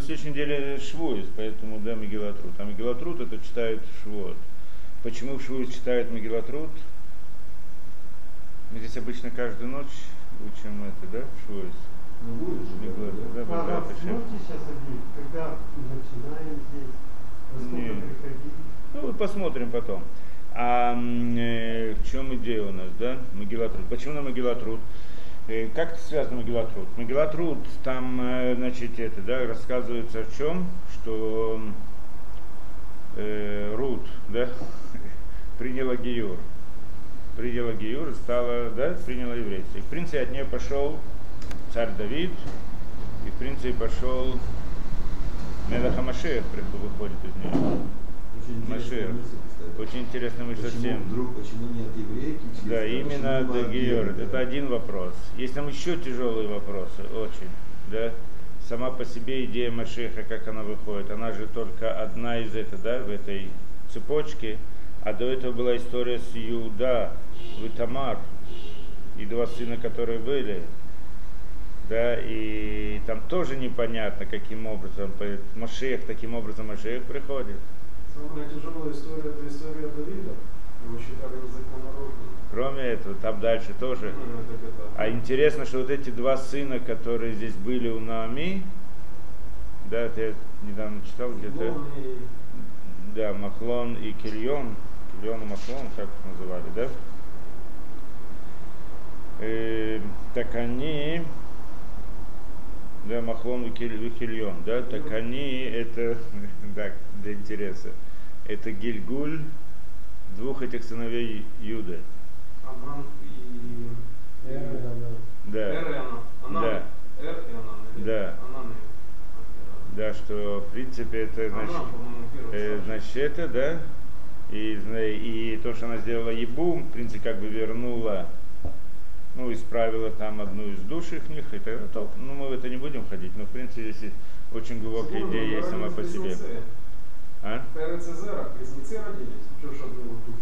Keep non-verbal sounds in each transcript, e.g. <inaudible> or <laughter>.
на следующей неделе Швуис, поэтому да, Мегилатрут. А Мегилатрут это читают Швуот. Почему в Швуис читают Мегилатрут? Мы здесь обычно каждую ночь учим это, да, Швуис. Ну, будет же, да, да, да. Сейчас объявить, когда начинаем здесь, Нет. приходить? Ну, вот посмотрим потом. А э, в чем идея у нас, да? Магилатрут. Почему на Магилатрут? Как это связано Магилатрут? Магилатрут, там, э, значит, это, да, рассказывается о чем, что э, Рут, да, <laughs> приняла Геюр. Приняла Геюр стала, да, приняла еврейство. И, в принципе, от нее пошел царь Давид, и, в принципе, пошел Мелаха Машех, выходит из нее. Очень Очень интересная мысль Почему совсем. вдруг, почему не от еврейки? чисто, Да, а именно Георг. еврея? Это один вопрос. Есть там еще тяжелые вопросы, очень. Да? Сама по себе идея Машеха, как она выходит, она же только одна из этого, да, в этой цепочке. А до этого была история с Иуда, Витамар, и два сына, которые были. Да, и там тоже непонятно, каким образом Машех, таким образом Машех приходит. Самая тяжелая история это история Давида. Его считали незаконнородным. Кроме этого, там дальше тоже Ну, где-то. А интересно, что вот эти два сына, которые здесь были у Наами, да, это я недавно читал где-то, да, Махлон и Кильон, Кильон и Махлон, как их называли, да? Э, так они, да, Махлон и Киль- и Кильон, да, так они, это, <laughs> да, для интереса, это Гильгуль двух этих сыновей Юды, Анан и... Эр, она. да. Эр и Анан. Анан. Да. Эр и Анан. Да. Анан и- Да, что в принципе это значит, э, значит это, да, и, и то, что она сделала Ебум, в принципе, как бы вернула, ну, исправила там одну из душ их них, и тогда толк. Ну, мы в это не будем ходить, но, в принципе, здесь очень глубокая Секунду, идея есть сама по себе. А? И Зера, близнецы родились. Чего ж одну душу?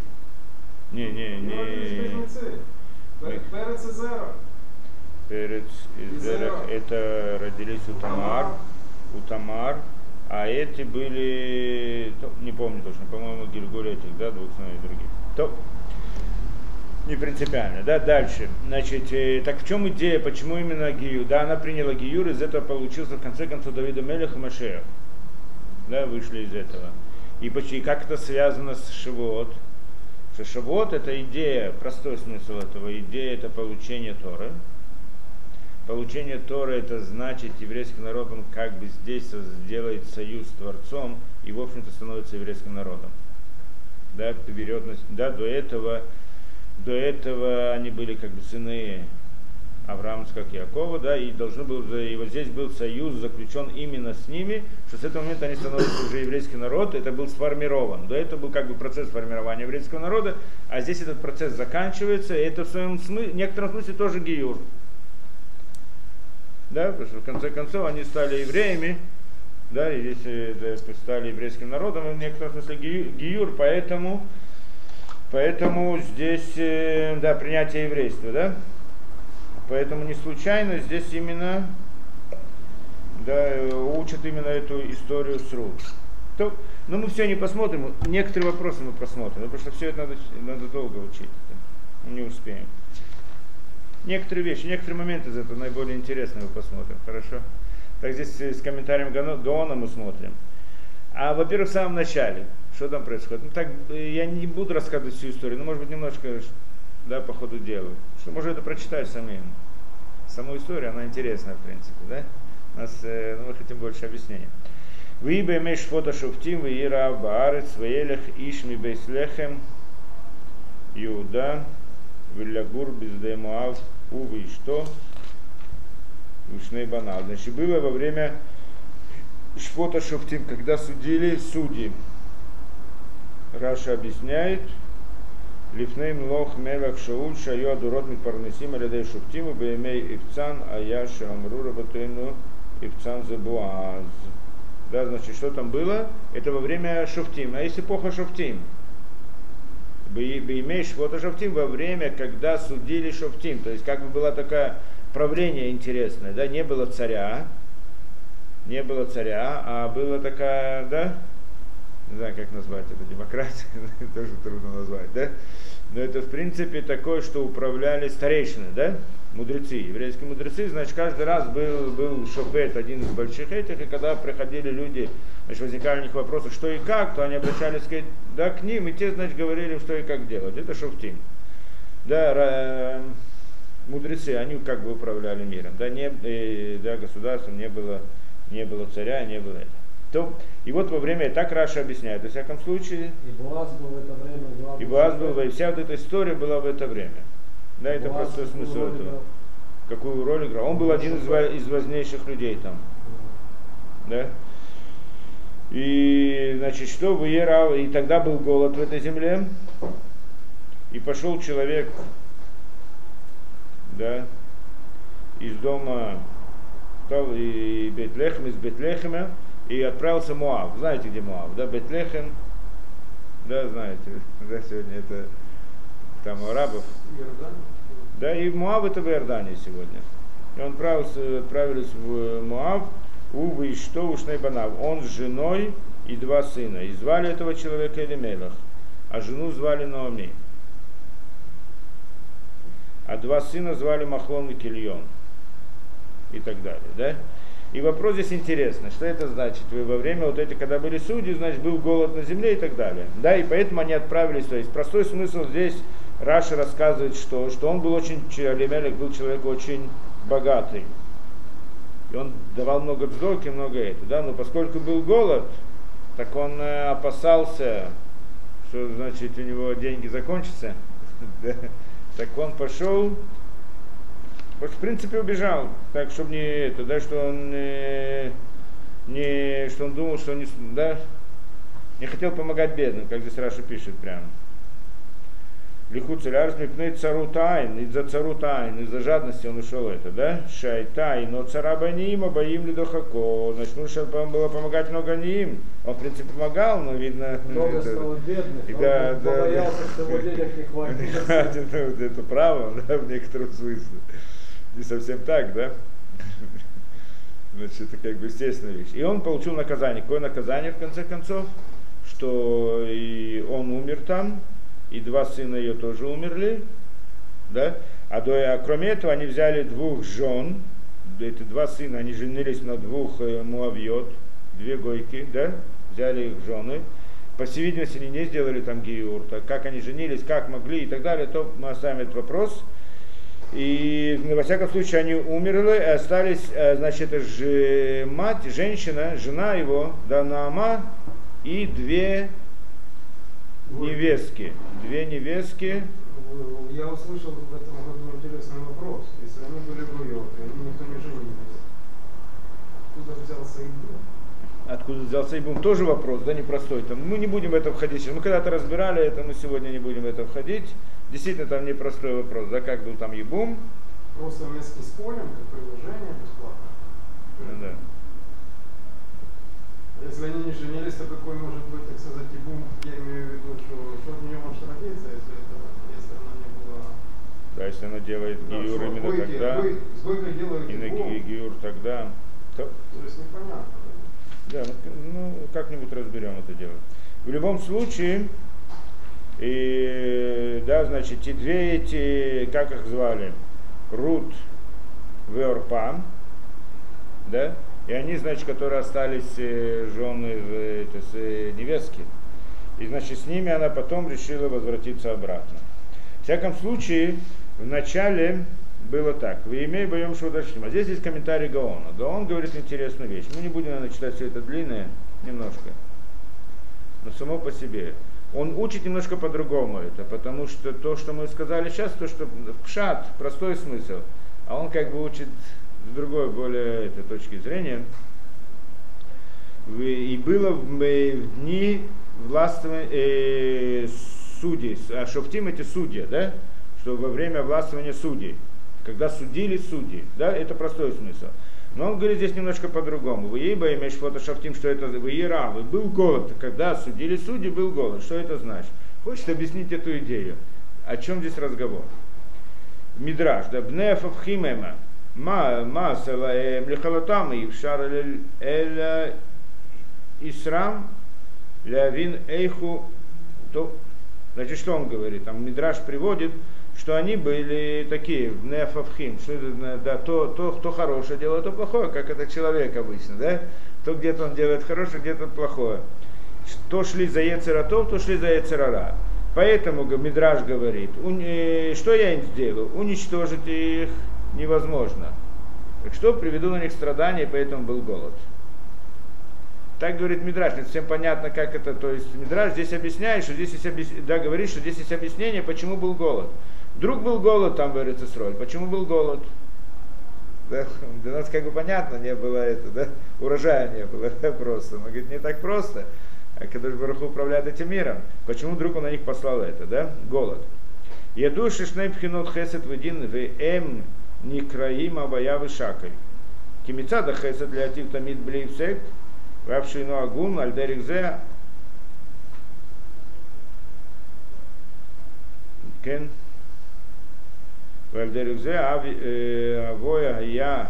Не, не, Они родились не. близнецы. Их- Перец и Зера. Перец и И Зерах, это родились у Тамар, у Тамар, а эти были, то, не помню точно, по-моему, Гильгуль этих, да, двух сыновей других. То, не принципиально, да, дальше. Значит, э, так в чем идея, почему именно Гию? Да, она приняла Гиюр, из этого получился в конце концов Давида Мелех и Машех. Да, вышли из этого. И, поч- и как это связано с Шивот? Что Шивот это идея, простой смысл этого, идея это получение Торы. Получение Торы это значит еврейский народ, он как бы здесь сделает союз с Творцом и в общем-то становится еврейским народом. Да, берет да, до этого, до этого они были как бы сыны Авраама, как Якова, да, и должны был, и вот здесь был союз заключен именно с ними, что с этого момента они становятся уже еврейский народ, это был сформирован. До этого был как бы процесс формирования еврейского народа, а здесь этот процесс заканчивается, и это в своем смысле, в некотором смысле тоже гиюр. Да, потому что в конце концов они стали евреями, да, и если да, стали еврейским народом, в некотором смысле гию- гиюр, поэтому, поэтому здесь, э, да, принятие еврейства, да, поэтому не случайно здесь именно, да, э, учат именно эту историю с Рут. То, но мы все не посмотрим, некоторые вопросы мы просмотрим, потому что все это надо, надо долго учить, да, не успеем. Некоторые вещи, некоторые моменты из этого наиболее интересные мы посмотрим, хорошо? Так здесь э, с комментарием Гаона мы смотрим. А, во-первых, в самом начале, что там происходит? Ну так, э, я не буду рассказывать всю историю, но может быть немножко, да, по ходу дела. Что можно это прочитать самим. Саму историю, она интересная, в принципе, да? Нас, э, ну, мы хотим больше объяснения. Вы имеешь фото шуфтим, вы ира баарец, веелех, ишми бейслехем, Иуда, Виллягур, Бездаймуав, Увы что? Вишней банал. Значит, было во время Шфота Шуфтим, когда судили судьи. Раша объясняет, Лифней млох мелах шауль шайо адурот митпарнесим алядей шуфтим беймей ивцан аяша амрура батейну ивцан зебуаз. Да, значит, что там было? Это во время шуфтим. А есть эпоха шуфтим. Беймей шфота шуфтим во время, когда судили шуфтим. То есть как бы было такое правление интересное. Да? Не было царя, не было царя, а была такая, да, не знаю, как назвать это, демократия, <laughs> тоже трудно назвать, да, но это, в принципе, такое, что управляли старейшины, да, мудрецы, еврейские мудрецы, значит, каждый раз был, был шопет, один из больших этих, и когда приходили люди, значит, возникали у них вопросы, что и как, то они обращались к, да, к ним, и те, значит, говорили, что и как делать. Это шофтим. Да, мудрецы, они как бы управляли миром, да, не, э, да, государством не было, не было царя, не было этого. То, и вот во время, так Раша объясняет, во всяком случае, И Буаз был в это время главным. и Боаз был, и вся вот эта история была в это время. Да, это Буаз просто смысл этого. играл? Какую роль играл? Он был один из, из важнейших людей там. Да? И, значит, что выерал, и тогда был голод в этой земле, и пошел человек, да, из дома, и Бетлехем, из Бетлехема, и отправился в Муав. Знаете, где Муав, да, Бетлехем, да, знаете, <laughs> да, сегодня это там арабов, Иордан? да, и Муав это в Иордании сегодня. И он отправился, отправились в Муав, Увы и что уж Банав. Он с женой и два сына. И звали этого человека Элимелах, а жену звали Наоми. А два сына звали Махлон и Кильон. И так далее, да? И вопрос здесь интересный, что это значит? Вы во время вот эти, когда были судьи, значит, был голод на земле и так далее. Да, и поэтому они отправились, то есть простой смысл здесь Раша рассказывает, что, что он был очень, Алимелек был человек очень богатый. И он давал много бздоки, много это, да, но поскольку был голод, так он э, опасался, что значит у него деньги закончатся. <laughs> Так он пошел, вот, в принципе, убежал, так, чтобы не это, да, что он э, не, что он думал, что он не, да, не хотел помогать бедным, как здесь Раша пишет прямо. Лиху целярс мипней цару тайн, из-за цару тайн, из-за жадности он ушел это, да? Шайтай, но цараба не им, а боим ли дохако. Значит, нужно было помогать много не им. Он, в принципе, помогал, но видно... Много <laughs> это- стало бедных, И да, да, побоялся, да. что его денег не <laughs> хватит. Хватит, ну, это право, <laughs> да, в некотором смысле. Не совсем так, да? <laughs> Значит, это как бы естественная вещь. И он получил наказание. Какое наказание, в конце концов? Что и он умер там, и два сына ее тоже умерли, да? А, до, а кроме этого они взяли двух жен, эти два сына, они женились на двух э, муавьет, две гойки, да? Взяли их жены. По всей видимости, они не сделали там гиюр, так как они женились, как могли и так далее, то мы оставим этот вопрос. И во всяком случае они умерли, и остались, э, значит, же мать, женщина, жена его, да, Наама, и две невестки. Две невестки. Я услышал в этом году интересный вопрос. Если они были гуйот, и они никто не женились, откуда взялся дом? Откуда взялся Ибум? Тоже вопрос, да, непростой. Там, мы не будем в это входить. Мы когда-то разбирали это, мы сегодня не будем в это входить. Действительно, там непростой вопрос, да, как был там Ебум. Просто вместе с полем, как приложение бесплатно. Ну, да. Если они не женились, то какой может быть, так сказать, и бум, я имею в виду, что, что от нее может родиться, если, это, если она не была... Да, если она делает Да, Гиюр именно гойки- тогда, гой- с гойкой делают и на Ги- Гиюр тогда, то То есть непонятно. Да, ну, ну, как-нибудь разберем это дело. В любом случае, и, да, значит, и две эти, как их звали, Рут Веорпа, да, и они, значит, которые остались э, жены э, невестки. И, значит, с ними она потом решила возвратиться обратно. В всяком случае, в начале было так. Вы имей боем шудашим. А здесь есть комментарий Гаона. Гаон говорит интересную вещь. Мы не будем, наверное, читать все это длинное, немножко. Но само по себе. Он учит немножко по-другому это, потому что то, что мы сказали сейчас, то, что пшат, простой смысл, а он как бы учит с другой, более этой точки зрения. И было в в дни властвования э, судей, а шофтим эти судьи, да, что во время властвования судей, когда судили судьи, да, это простой смысл. Но он говорит здесь немножко по-другому. Вы ейба имеешь фотошафтим, что это вы ера, вы был голод, когда судили судьи, был голод. Что это значит? Хочет объяснить эту идею. О чем здесь разговор? Мидраж, да, бнефов химема, ма масала лихалатам и вшар эль исрам лявин эйху то значит что он говорит там Мидраш приводит что они были такие нефавхим, что это, да, то, то, кто хорошее делает, то плохое, как это человек обычно, да? То где-то он делает хорошее, где-то плохое. То шли за Ецератов, то шли за Ецерара. Поэтому Мидраж говорит, э, что я им сделаю? Уничтожить их невозможно. Так что приведу на них страдания, поэтому был голод. Так говорит Мидраш, не всем понятно, как это. То есть Мидраш здесь объясняет, что здесь есть объяс... да, говорит, что здесь есть объяснение, почему был голод. Вдруг был голод там в Эрицесроль. Почему был голод? Да, для нас как бы понятно, не было это, да? Урожая не было <laughs> да, просто. Он говорит, не так просто. А когда Бараху управляет этим миром, почему вдруг он на них послал это, да? Голод. Еду шишней пхинот хесет в один в эм никраим абая вышакой. Кимицада хесет для атив тамид блейвсек, вавшину агун альдерикзе кен ועל דרך זה אבוי היה,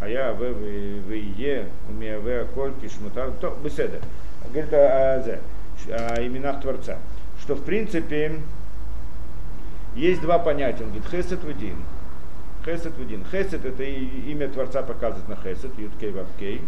היה ויהיה ומהווה הכל כשמותיו, טוב, בסדר. Говорит о, о, о именах Творца. Что в принципе есть два понятия. Он говорит хесед вадин. Хесед вадин. Хесед это имя Творца показывает на хесед, юткей вавкей.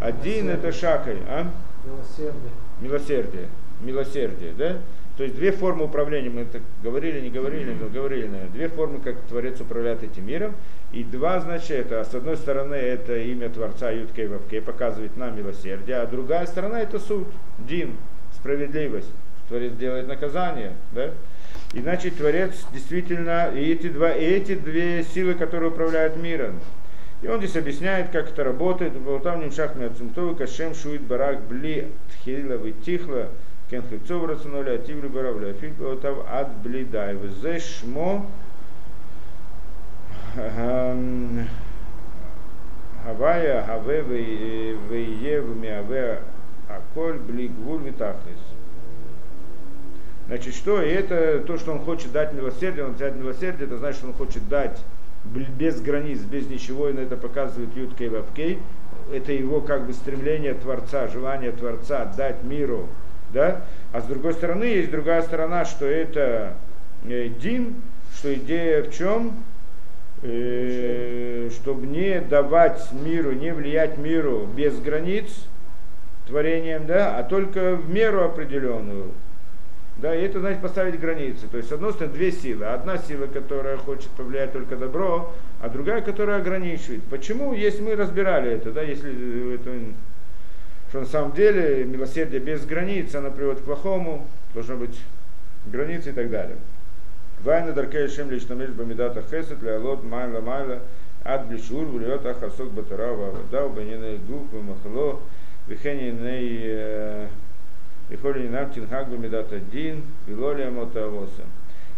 Один это шакай, а? Милосердие. Милосердие. Милосердие, да? То есть две формы управления, мы это говорили, не говорили, но говорили, наверное, две формы, как Творец управляет этим миром. И два, значит, это, с одной стороны, это имя Творца Юткей Вавкей, показывает нам милосердие, а другая сторона это суд, Дин, справедливость. Творец делает наказание, да? И значит, Творец действительно, и эти, два, и эти две силы, которые управляют миром, и он здесь объясняет, как это работает. Там Нимшах Мяцумтовы, Кашем Шуит Барак Бли Тхила Тихла, кен хлебцов рационоля, атив рыбарав, ляфиль пилотав ад блидай. Взе шмо Хавая, Хаве, Вее, Вмиаве, Аколь, Блигвуль, Витахлис. Значит, что? И это то, что он хочет дать милосердие, он взять милосердие, это значит, что он хочет дать без границ, без ничего, и на это показывает Юд Кей Вавкей. Это его как бы стремление Творца, желание Творца дать миру да? А с другой стороны, есть другая сторона, что это э, Дин, что идея в чем? Э, чтобы не давать миру, не влиять миру без границ творением, да, а только в меру определенную. Да, и это значит поставить границы. То есть, с одной стороны, две силы. Одна сила, которая хочет повлиять только добро, а другая, которая ограничивает. Почему? Если мы разбирали это, да, если это что на самом деле милосердие без границ, оно приводит к плохому, должно быть границы и так далее. Вайна даркей шем лишь намеш бамидата хесет леалот майла майла ад блишур влиот ахасок батарава вода банина гуф махало вихени ней Вихоли нам тинхак бамидата дин вилолия мотавоса.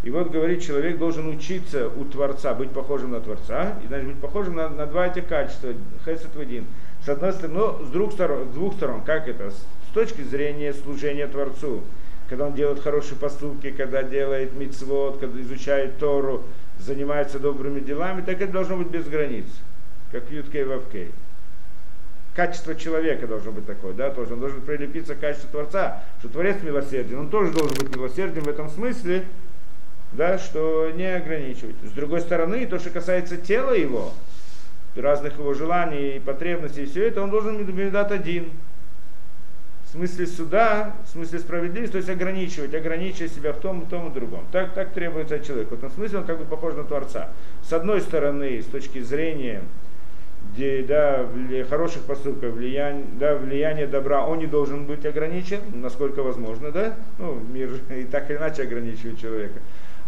И вот говорит, человек должен учиться у Творца, быть похожим на Творца, и значит быть похожим на, на два этих качества, хесет в один. С одной стороны, но с двух сторон, с двух сторон, как это? С точки зрения служения Творцу, когда он делает хорошие поступки, когда делает мицвод, когда изучает Тору, занимается добрыми делами, так это должно быть без границ, как Юткей Вавкей. Качество человека должно быть такое, да, тоже он должен прилепиться к качеству Творца, что Творец милосерден, он тоже должен быть милосерден в этом смысле, да, что не ограничивать. С другой стороны, то, что касается тела его, разных его желаний и потребностей, и все это, он должен медат один. В смысле суда, в смысле справедливости, то есть ограничивать, ограничивать себя в том, и том и другом. Так, так требуется от человека. В этом смысле он как бы похож на Творца. С одной стороны, с точки зрения где, да, хороших поступков, влияние, да, влияние добра, он не должен быть ограничен, насколько возможно, да? Ну, мир <laughs> и так или иначе ограничивает человека.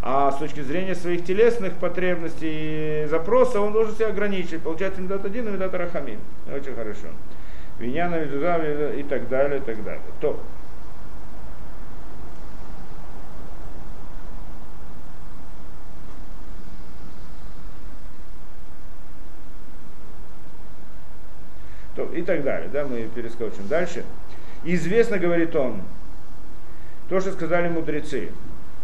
А с точки зрения своих телесных потребностей и запроса он должен себя ограничить. Получается медат один и медат рахамин. Очень хорошо. Виняна, медуза и так далее, и так далее. То. То, и так далее. Да, мы перескочим дальше. Известно, говорит он, то, что сказали мудрецы.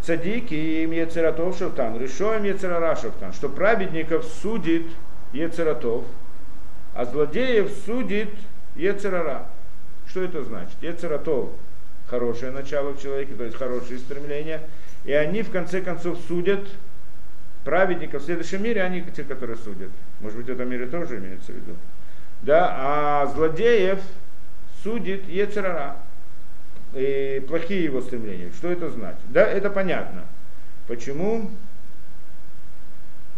Цадик и им Ецератов Шофтан, решоем Ецерара Шофтан, что праведников судит Ецератов, а злодеев судит Ецерара. Что это значит? Ецератов – хорошее начало в человеке, то есть хорошие стремления, и они в конце концов судят праведников в следующем мире, они те, которые судят. Может быть, в этом мире тоже имеется в виду. Да, а злодеев судит Ецерара и плохие его стремления. Что это значит? Да, это понятно. Почему?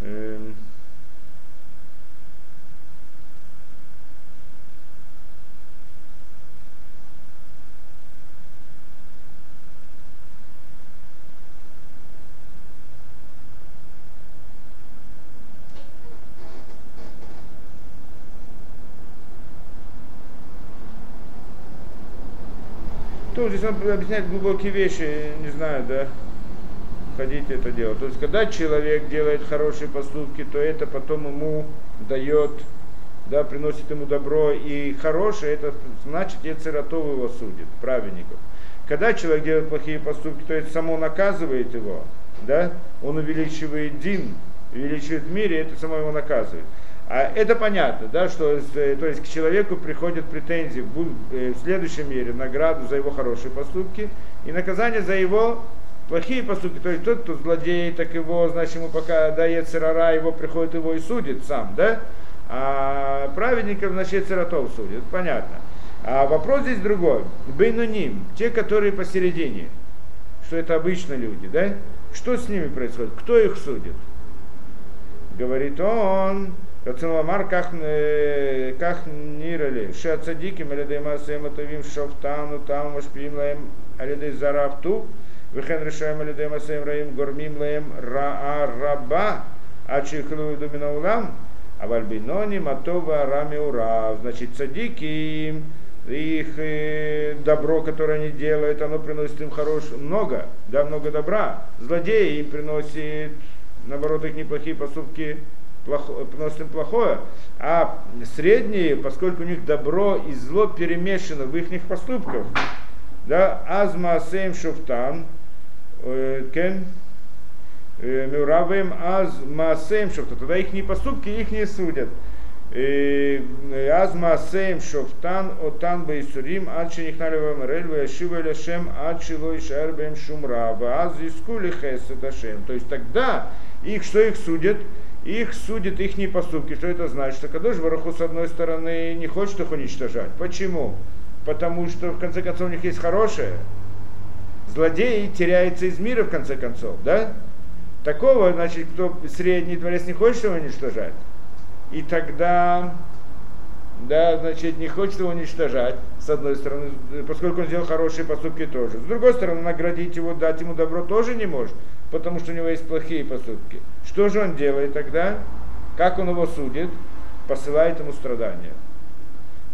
Эм, Тут здесь он объясняет глубокие вещи, не знаю, да, хотите это делать. То есть, когда человек делает хорошие поступки, то это потом ему дает, да, приносит ему добро. И хорошее, это значит, Ецератов его судит, праведников. Когда человек делает плохие поступки, то это само наказывает его, да, он увеличивает дин, увеличивает в мире, это само его наказывает. А это понятно, да, что э, то есть к человеку приходят претензии в, э, в следующем мире, награду за его хорошие поступки и наказание за его плохие поступки. То есть тот, кто злодей, так его, значит, ему пока дает сырара, его приходит его и судит сам, да? А праведников, значит, сиротов судит, понятно. А вопрос здесь другой. Бейнуним, те, которые посередине, что это обычно люди, да? Что с ними происходит? Кто их судит? Говорит он, Рацинламар как нирали, ше цадики, малидей масэм атовим шофтану, там машпиим лаем, алидей зарафту, вихен решаем алидей масэм раим гормим лаем раа раба, а чихлу думина улам, а вальбинони матова рами ура. Значит, цадики, их э, добро, которое они делают, оно приносит им хорош много, да, много добра. Злодеи им приносит, наоборот, их неплохие поступки плохое, приносит им плохое, а средние, поскольку у них добро и зло перемешано в их поступках, да, азма сейм шуфтан, э, кен, э, мюравым аз маасеем шофта, тогда их поступки их не судят. Э, аз маасеем шофтан отан бейсурим вамарель вяшива ляшем ад шилой шарбем шумра аз искули хесет ашем. То есть тогда их, что их судят? Их судят их поступки. Что это значит? Что Кадош Бараху с одной стороны не хочет их уничтожать. Почему? Потому что в конце концов у них есть хорошее. Злодей теряется из мира в конце концов, да? Такого, значит, кто средний дворец не хочет его уничтожать. И тогда, да, значит, не хочет его уничтожать, с одной стороны, поскольку он сделал хорошие поступки тоже. С другой стороны, наградить его, дать ему добро тоже не может потому что у него есть плохие поступки. Что же он делает тогда? Как он его судит? Посылает ему страдания.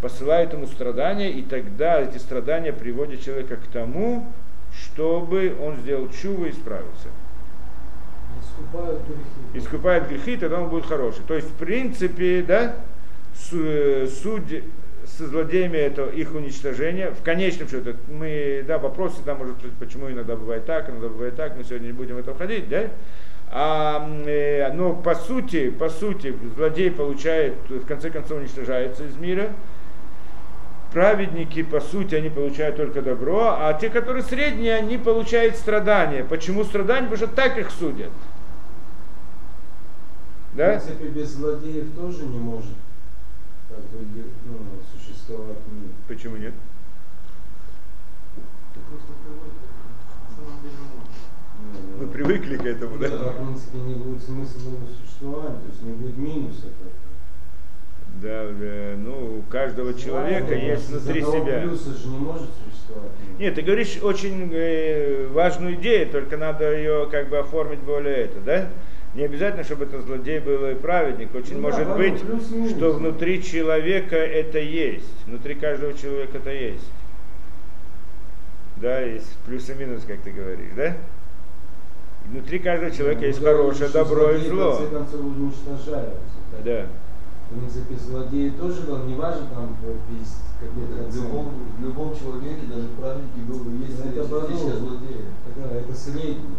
Посылает ему страдания, и тогда эти страдания приводят человека к тому, чтобы он сделал чуву и исправился. Искупают грехи. Искупает грехи, тогда он будет хороший. То есть, в принципе, да, э, судь со злодеями это их уничтожение. В конечном счете, мы, да, вопрос всегда может быть, почему иногда бывает так, иногда бывает так, мы сегодня не будем в это входить, да? А, э, но по сути, по сути, злодей получает, в конце концов, уничтожается из мира. Праведники, по сути, они получают только добро, а те, которые средние, они получают страдания. Почему страдания? Потому что так их судят. Да? В принципе, без злодеев тоже не может как бы, ну, мир. Почему нет? Ты просто привык. На самом деле может. Мы привыкли к этому, да? Тогда, в принципе, не будет смысла существования, то есть не будет минуса. Да, э, ну, у каждого человека да, есть внутри себя. Плюса же не может существовать. Нет, ты говоришь очень э, важную идею, только надо ее как бы оформить более это, да? Не обязательно, чтобы это злодей был и праведник. Очень Ну да, может ладно, быть, плюс-минус. что внутри человека это есть. Внутри каждого человека это есть. Да, есть плюс и минус, как ты говоришь, да? Внутри каждого человека Ну, есть да, хорошее добро и зло. В конце концов, уничтожаются. Да. В принципе, злодеи тоже, там, не важно, там, по 50 какой-то В любом, в любом человеке, даже в праведнике, был, есть Это частичка злодея. Да, это средний.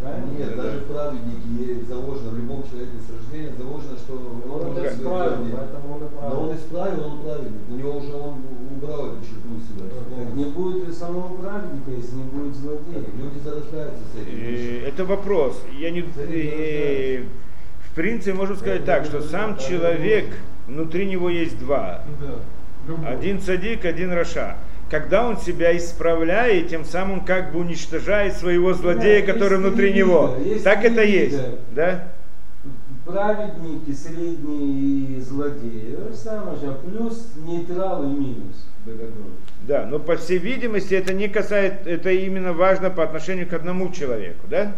Правильно? Нет, даже в праведнике заложено, в любом человеке с рождения заложено, что Он он это исправил, поэтому он и Но он правил. исправил, он праведник. У него уже он убрал эту черту себя. Так не будет ли самого праведника, если не будет злодея? Люди зарождаются с этим. Э, Это вопрос. Я не, э, в принципе, можно сказать так, что сам человек, внутри него есть два. Один садик, один раша. Когда он себя исправляет, тем самым как бы уничтожает своего злодея, Да, который внутри три него. Так три это есть. Да? Праведники, средний и злодеи. То же самое же, плюс нейтрал и минус. Да, но по всей видимости это не касается, это именно важно по отношению к одному человеку, да?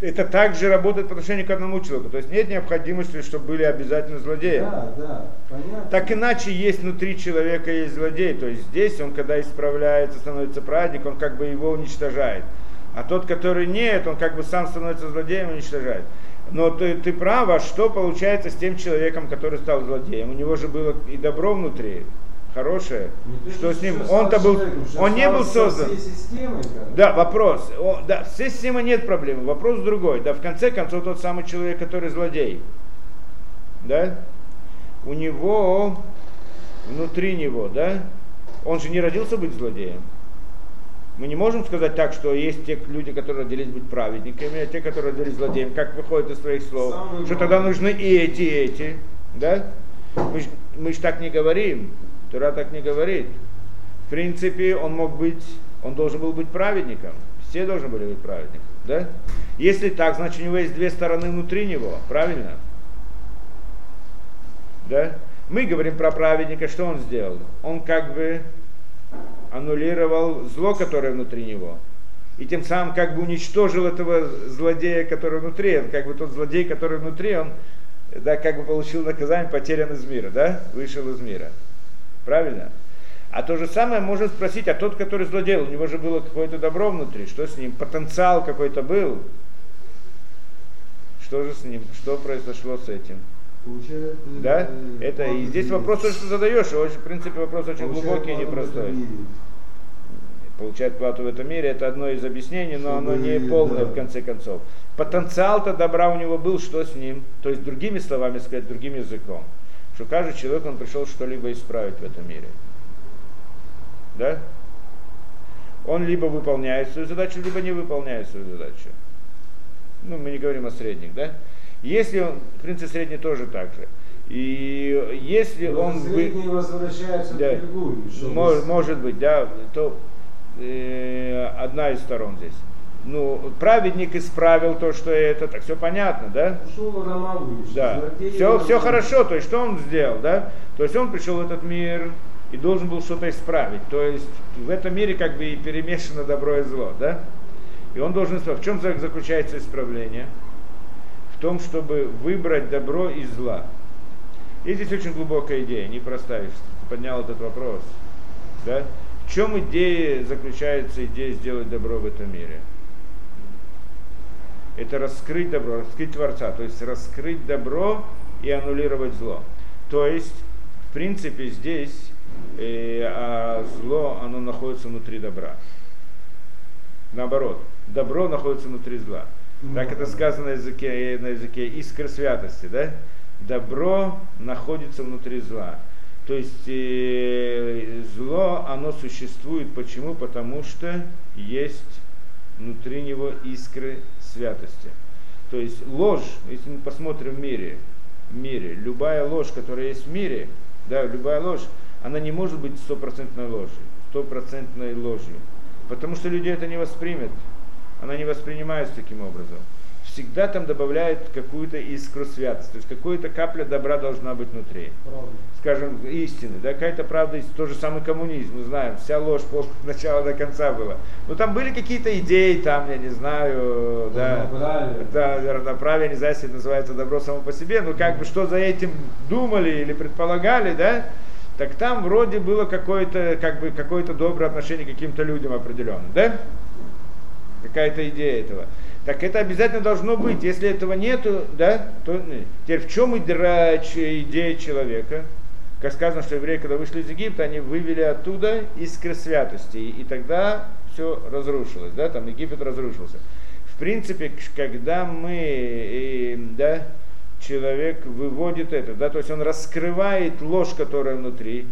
Это также работает по отношению к одному человеку. То есть нет необходимости, чтобы были обязательно злодеи. Да, да, понятно. Так иначе есть внутри человека есть злодей. То есть здесь он, когда исправляется, становится праведник, он как бы его уничтожает. А тот, который нет, он как бы сам становится злодеем и уничтожает. Но ты, ты прав, а что получается с тем человеком, который стал злодеем? У него же было и добро внутри, хорошее. То, Что с ним? Он-то был, он не был со создан. системой. Да, вопрос. О, да, с системой нет проблемы. Вопрос другой. Да, в конце концов, тот самый человек, который злодей, да, у него, внутри него, да, он же не родился быть злодеем. Мы не можем сказать так, что есть те люди, которые родились быть праведниками, а те, которые родились злодеями, как выходит из твоих слов, Самый что тогда нужны и эти, и эти, да? Мы ж, мы ж так не говорим, Тура так не говорит. В принципе, он мог быть, он должен был быть праведником, все должны были быть праведником, да? Если так, значит у него есть две стороны внутри него, правильно? Да? Мы говорим про праведника, что он сделал? Он как бы аннулировал зло, которое внутри него. И тем самым как бы уничтожил этого злодея, который внутри. Он как бы тот злодей, который внутри, он да, как бы получил наказание, потерян из мира, да? Вышел из мира. Правильно? А то же самое можно спросить, а тот, который злодей, у него же было какое-то добро внутри, что с ним? Потенциал какой-то был. Что же с ним? Что произошло с этим? Получает, Да? э, Это и здесь за- вопрос, то, что задаешь, очень, в принципе, вопрос очень получает глубокий и непростой. мире. Получает плату в этом мире, это одно из объяснений, но оно не Чтобы, полное да. в конце концов. Потенциал-то добра у него был, что с ним? То есть другими словами сказать, другим языком. Что каждый человек, он пришел что-либо исправить в этом мире. Да? Он либо выполняет свою задачу, либо не выполняет свою задачу. Ну, мы не говорим о средних, да? Если он, в принципе, средний тоже так же. И если Но он... вы- средний возвращается Да. в другую. Мож- может быть, да, то э, одна из сторон здесь. Ну, праведник исправил то, что это, так все понятно, да? Ушел Ромаву, Да. Все, все хорошо, то есть что он сделал, да? То есть он пришел в этот мир и должен был что-то исправить. То есть в этом мире как бы и перемешано добро и зло, да? И он должен исправить. В чем за- заключается исправление? В том, чтобы выбрать добро из зла. И здесь очень глубокая идея, непростая. Поднял этот вопрос. Да? В чем идея заключается идея сделать добро в этом мире? Это раскрыть добро, раскрыть Творца, то есть раскрыть добро и аннулировать зло. То есть, в принципе, здесь э, а зло, оно находится внутри добра. Наоборот, добро находится внутри зла. Так это сказано на языке, на языке искры святости, да? Добро находится внутри зла. То есть э, зло, оно существует. Почему? Потому что есть внутри него искры святости. То есть ложь, если мы посмотрим в мире, в мире, любая ложь, которая есть в мире, да, любая ложь, она не может быть стопроцентной ложью, стопроцентной ложью. Потому что люди это не воспримут. Она не воспринимается таким образом. Всегда там добавляют какую-то искру святости. То есть какая-то капля добра должна быть внутри. Правда. Скажем, истины, да, какая-то правда, тот же самый коммунизм, мы знаем, вся ложь от начала до конца была. Но там были какие-то идеи, там, я не знаю, да, Равноправие. да, равноправие, не знаю, если это называется добро само по себе, но как бы что за этим думали или предполагали, да, так там вроде было какое-то, как бы, какое-то доброе отношение к каким-то людям определенным, да? Какая-то идея этого. Так это обязательно должно быть. Если этого нету, да, то ну, теперь в чем идея человека? Как сказано, что евреи, когда вышли из Египта, они вывели оттуда искры святости, и тогда все разрушилось, да, там Египет разрушился. В принципе, когда мы, э, да, человек выводит это, да, то есть он раскрывает ложь, которая внутри,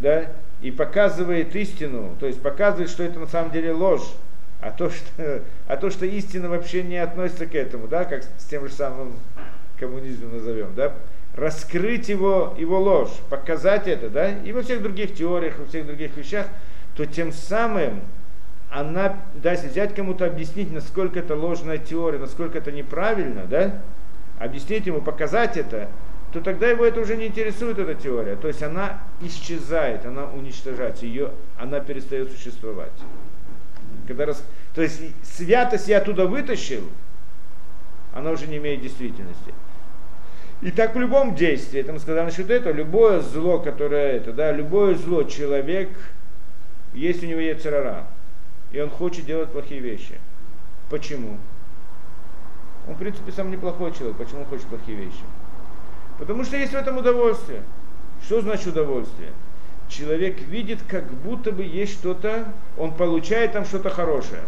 да, и показывает истину, то есть показывает, что это на самом деле ложь, а то, что, <laughs> а то, что истина вообще не относится к этому, да, как с тем же самым коммунизмом назовем, да, раскрыть его, его ложь, показать это, да, и во всех других теориях, во всех других вещах, то тем самым она, да, если взять кому-то объяснить, насколько это ложная теория, насколько это неправильно, да, объяснить ему, показать это, то тогда его это уже не интересует, эта теория. То есть она исчезает, она уничтожается, ее, она перестает существовать. Когда рас... То есть святость я оттуда вытащил, она уже не имеет действительности. И так в любом действии, это мы сказали насчет этого, любое зло, которое это, да, любое зло человек, есть у него яцерара, и он хочет делать плохие вещи. Почему? Он, в принципе, сам неплохой человек. Почему он хочет плохие вещи? Потому что есть в этом удовольствие. Что значит удовольствие? Человек видит, как будто бы есть что-то, он получает там что-то хорошее.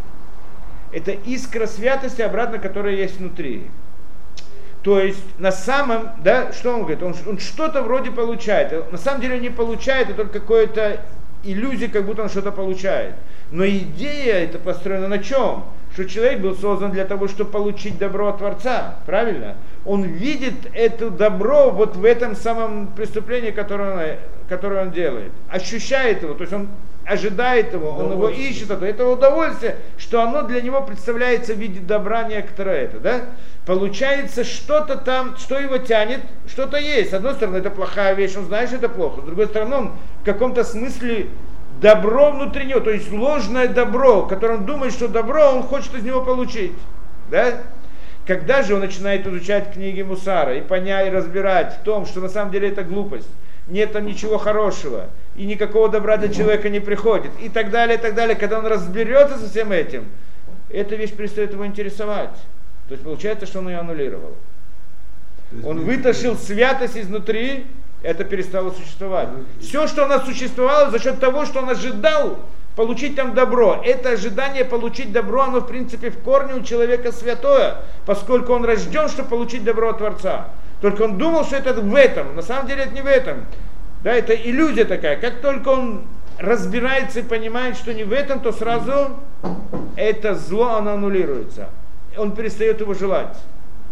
Это искра святости обратно, которая есть внутри. То есть на самом, да, что он говорит? Он, он что-то вроде получает. На самом деле он не получает, это только какое-то иллюзия, как будто он что-то получает. Но идея это построена на чем? Что человек был создан для того, чтобы получить добро от Творца, правильно? Он видит это добро вот в этом самом преступлении, которое он, которое он делает. Ощущает его, то есть он ожидает его, он его ищет, это, это удовольствие, что оно для него представляется в виде добра некоторое это, да? Получается что-то там, что его тянет, что-то есть. С одной стороны, это плохая вещь, он знает, что это плохо. С другой стороны, он в каком-то смысле добро внутри него, то есть ложное добро, которое он думает, что добро, он хочет из него получить. Да? Когда же он начинает изучать книги Мусара и понять, и разбирать в том, что на самом деле это глупость, нет там ничего хорошего, и никакого добра для человека не приходит, и так далее, и так далее, когда он разберется со всем этим, эта вещь перестает его интересовать. То есть получается, что он ее аннулировал. Он вытащил святость изнутри, это перестало существовать. Все, что у нас существовало за счет того, что он ожидал получить там добро. Это ожидание получить добро, оно в принципе в корне у человека святое, поскольку он рожден, чтобы получить добро от Творца. Только он думал, что это в этом. На самом деле это не в этом. Да, это иллюзия такая. Как только он разбирается и понимает, что не в этом, то сразу это зло, оно аннулируется. Он перестает его желать.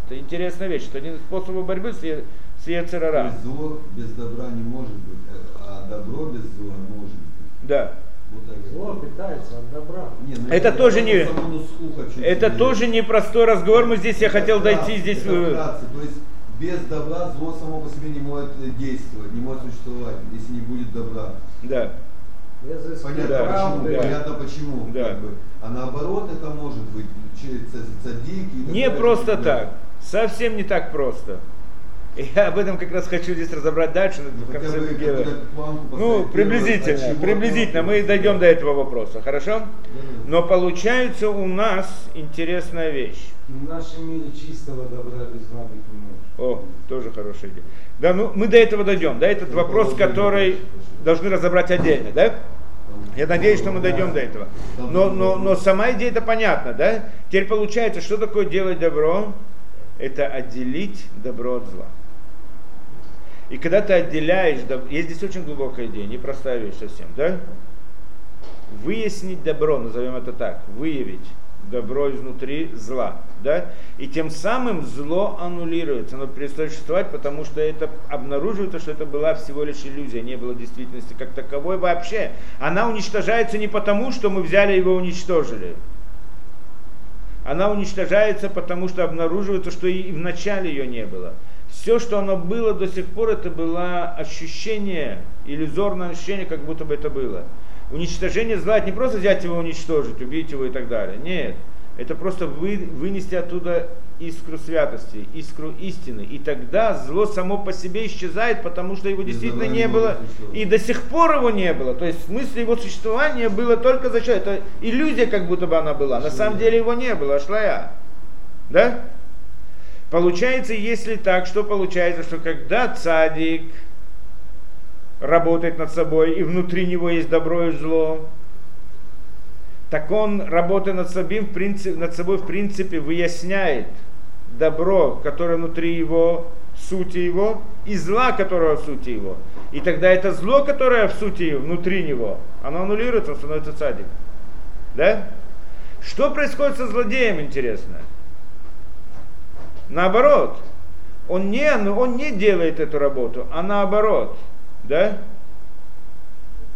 Это интересная вещь. Это один из способов борьбы с, е- с Ецерара. зло без добра не может быть, а а добро без зла может быть. Да. Вот так. Зло питается от добра. Не, ну Это тоже не- Это тоже непростой разговор. Мы здесь, я Это хотел вкратце, дойти здесь. это без добра зло само по себе не может действовать, не может существовать, если не будет добра. Да. Понятно Да, почему, да. понятно почему. Да. как бы. А наоборот это может быть через так Не просто так. Совсем не так просто. И я об этом как раз хочу здесь разобрать дальше, Ну, в конце бы Ну, приблизительно, чего приблизительно. Мы дойдем до этого вопроса, хорошо? Но получается у нас интересная вещь. В нашем мире чистого добра без зла быть. О, тоже хорошая идея. Да, ну мы до этого дойдем. Да, этот Ну, вопрос, который должны разобрать отдельно, да? Я надеюсь, что мы дойдем до этого. Но, но, но сама идея это понятна, да? Теперь получается, что такое делать добро? Это отделить добро от зла. И когда ты отделяешь, есть здесь очень глубокая идея, непростая вещь совсем, да? Выяснить добро, назовем это так, выявить добро изнутри зла, да? И тем самым зло аннулируется, оно перестает существовать, потому что это обнаруживается, что это была всего лишь иллюзия, не было действительности как таковой вообще. Она уничтожается не потому, что мы взяли его и уничтожили. Она уничтожается, потому что обнаруживается, что и в начале ее не было. Все, что оно было до сих пор, это было ощущение, иллюзорное ощущение, как будто бы это было. Уничтожение зла это не просто взять его уничтожить, убить его и так далее. Нет. Это просто вы, вынести оттуда искру святости, искру истины. И тогда зло само по себе исчезает, потому что его действительно не было. И до сих пор его не было. То есть в смысле его существования было только за счет. Это иллюзия, как будто бы она была. На самом деле его не было, шлая. Да? Получается, если так, что получается, что когда цадик работает над собой, и внутри него есть добро и зло, так он, работая над собой, в принципе, над собой, в принципе, выясняет добро, которое внутри его, сути его, и зла, которое в сути его. И тогда это зло, которое в сути внутри него, оно аннулируется, он становится цадик. Да? Что происходит со злодеем, интересно? Наоборот, он не, он не делает эту работу, а наоборот, да?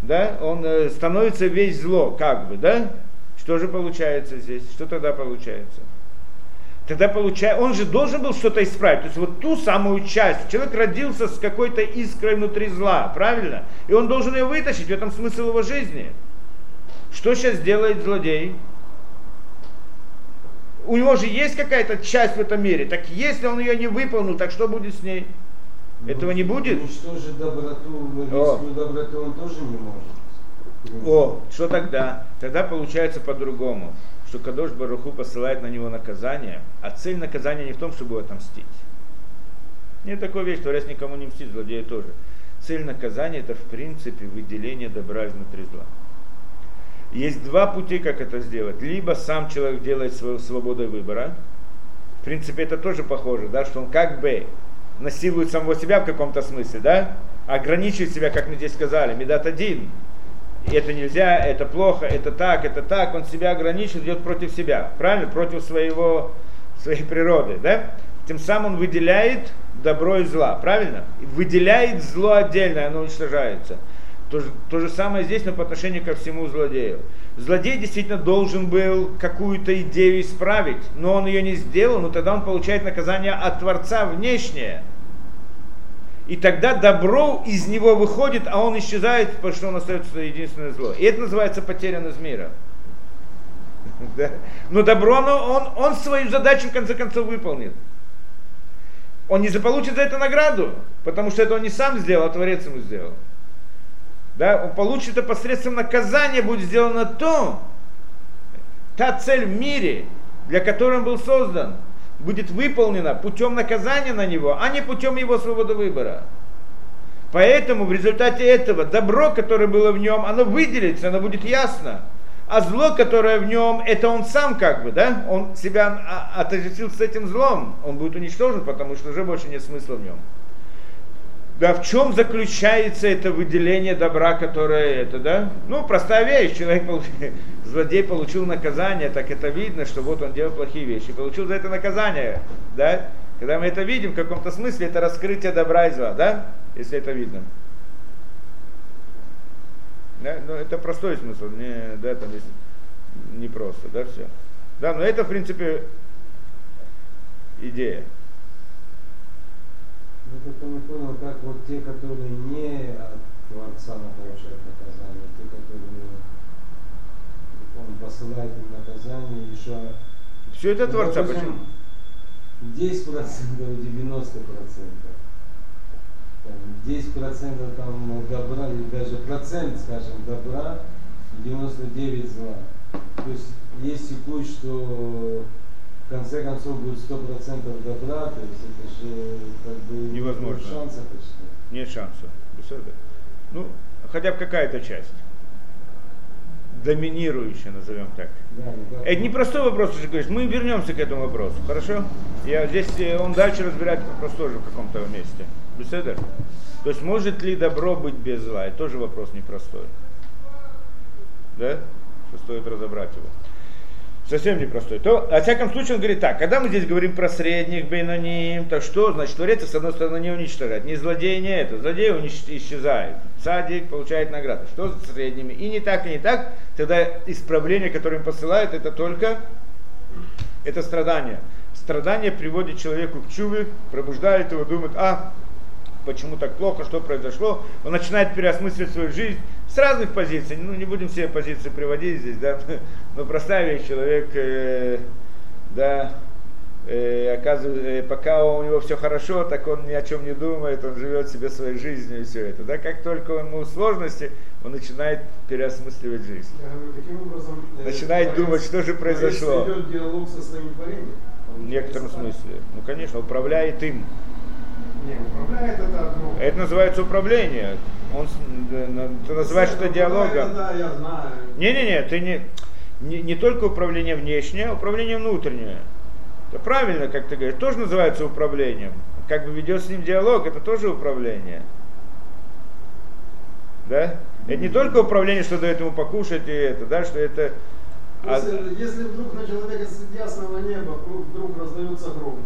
Да, он э, становится весь зло, как бы, да? Что же получается здесь? Что тогда получается? Тогда получается, он же должен был что-то исправить. То есть вот ту самую часть. Человек родился с какой-то искрой внутри зла, правильно? И он должен ее вытащить, в этом смысл его жизни. Что сейчас делает злодей? У него же есть какая-то часть в этом мире. Так если он ее не выполнил, так что будет с ней? Ну, Этого не будет? Уничтожить доброту, О. личную доброту он тоже не может. О, что тогда? Тогда получается по-другому, что Кадош Баруху посылает на него наказание, а цель наказания не в том, чтобы отомстить. Нет такой вещи, творец никому не мстит, злодея тоже. Цель наказания это в принципе выделение добра изнутри зла. Есть два пути, как это сделать. Либо сам человек делает свою свободу выбора. В принципе, это тоже похоже, да, что он как бы насилует самого себя в каком-то смысле, да, ограничивает себя, как мы здесь сказали, медат один. Это нельзя, это плохо, это так, это так. Он себя ограничивает, идет против себя, правильно? Против своего, своей природы, да? Тем самым он выделяет добро и зла, правильно? Выделяет зло отдельно, оно уничтожается. То же, то же самое здесь, но по отношению ко всему злодею. Злодей действительно должен был какую-то идею исправить, но он ее не сделал, но тогда он получает наказание от Творца внешнее. И тогда добро из него выходит, а он исчезает, потому что он остается единственное зло. И это называется потерян из мира. <laughs> Но добро, он, он свою задачу в конце концов выполнит. Он не заполучит за это награду, потому что это он не сам сделал, а Творец ему сделал да, он получит это посредством наказания, будет сделано то, та цель в мире, для которой он был создан, будет выполнена путем наказания на него, а не путем его свободы выбора. Поэтому в результате этого добро, которое было в нем, оно выделится, оно будет ясно. А зло, которое в нем, это он сам как бы, да? Он себя отождествил с этим злом. Он будет уничтожен, потому что уже больше нет смысла в нем. Да, в чем заключается это выделение добра, которое это, да? Ну, простая вещь, человек, <laughs> злодей получил наказание, так это видно, что вот он делал плохие вещи, получил за это наказание, да? Когда мы это видим, в каком-то смысле, это раскрытие добра и зла, да? Если это видно. Да? Ну, это простой смысл, не, да, там есть не просто, да, все. Да, но это, в принципе, идея. Я только не понял, как вот те, которые не от Творца получают наказание, те, которые он посылает им наказание, еще... Все это ну, Творца, почему? 10 процентов, 90 процентов. 10 процентов там добра, или даже процент, скажем, добра, 99 зла. То есть есть секунд, что в конце концов будет 100% добра, то есть это же как бы Невозможно. нет шанса почти. Нет. Беседа. Ну, хотя бы какая-то часть. Доминирующая, назовем так. Да, ну как- Это непростой вопрос, ты же говоришь. Мы вернемся к этому вопросу, хорошо? Я здесь, э, он дальше разбирает вопрос тоже в каком-то месте. Беседа? То есть может ли добро быть без зла? Это тоже вопрос непростой. Да? Что стоит разобрать его. Совсем непростой. То, во всяком случае, он говорит так, когда мы здесь говорим про средних бейноним, то что, значит, Творец, с одной стороны, не уничтожает. Не злодей, не это. Злодей унич- исчезает. Садик получает награду. Что с средними? И не так, и не так. Тогда исправление, которое им посылают, это только это страдание. Страдание приводит человеку к чуве, пробуждает его, думает, а, почему так плохо, что произошло. Он начинает переосмысливать свою жизнь с разных позиций. Ну, не будем все позиции приводить здесь, да. <laughs> Но простая вещь, человек, э, да, э, оказывается, э, пока у него все хорошо, так он ни о чем не думает, он живет себе своей жизнью и все это. Да, как только ему сложности, он начинает переосмысливать жизнь. Образом... э, Начинает думать, что же произошло. Ведет диалог со своим творением. В некотором смысле. Ну, конечно, управляет им. Не, управляет это одно. Это называется управление. Он, ты называешь это Это диалогом. Да, я знаю. Не-не-не, ты не... не, не только управление внешнее, а управление внутреннее. Это правильно, как ты говоришь, тоже называется управлением. Как бы ведет с ним диалог, это тоже управление. Да? Это не только управление, что дает ему покушать и это, да, что это... а- Если, если вдруг на человека с ясного неба вдруг, вдруг раздается гром,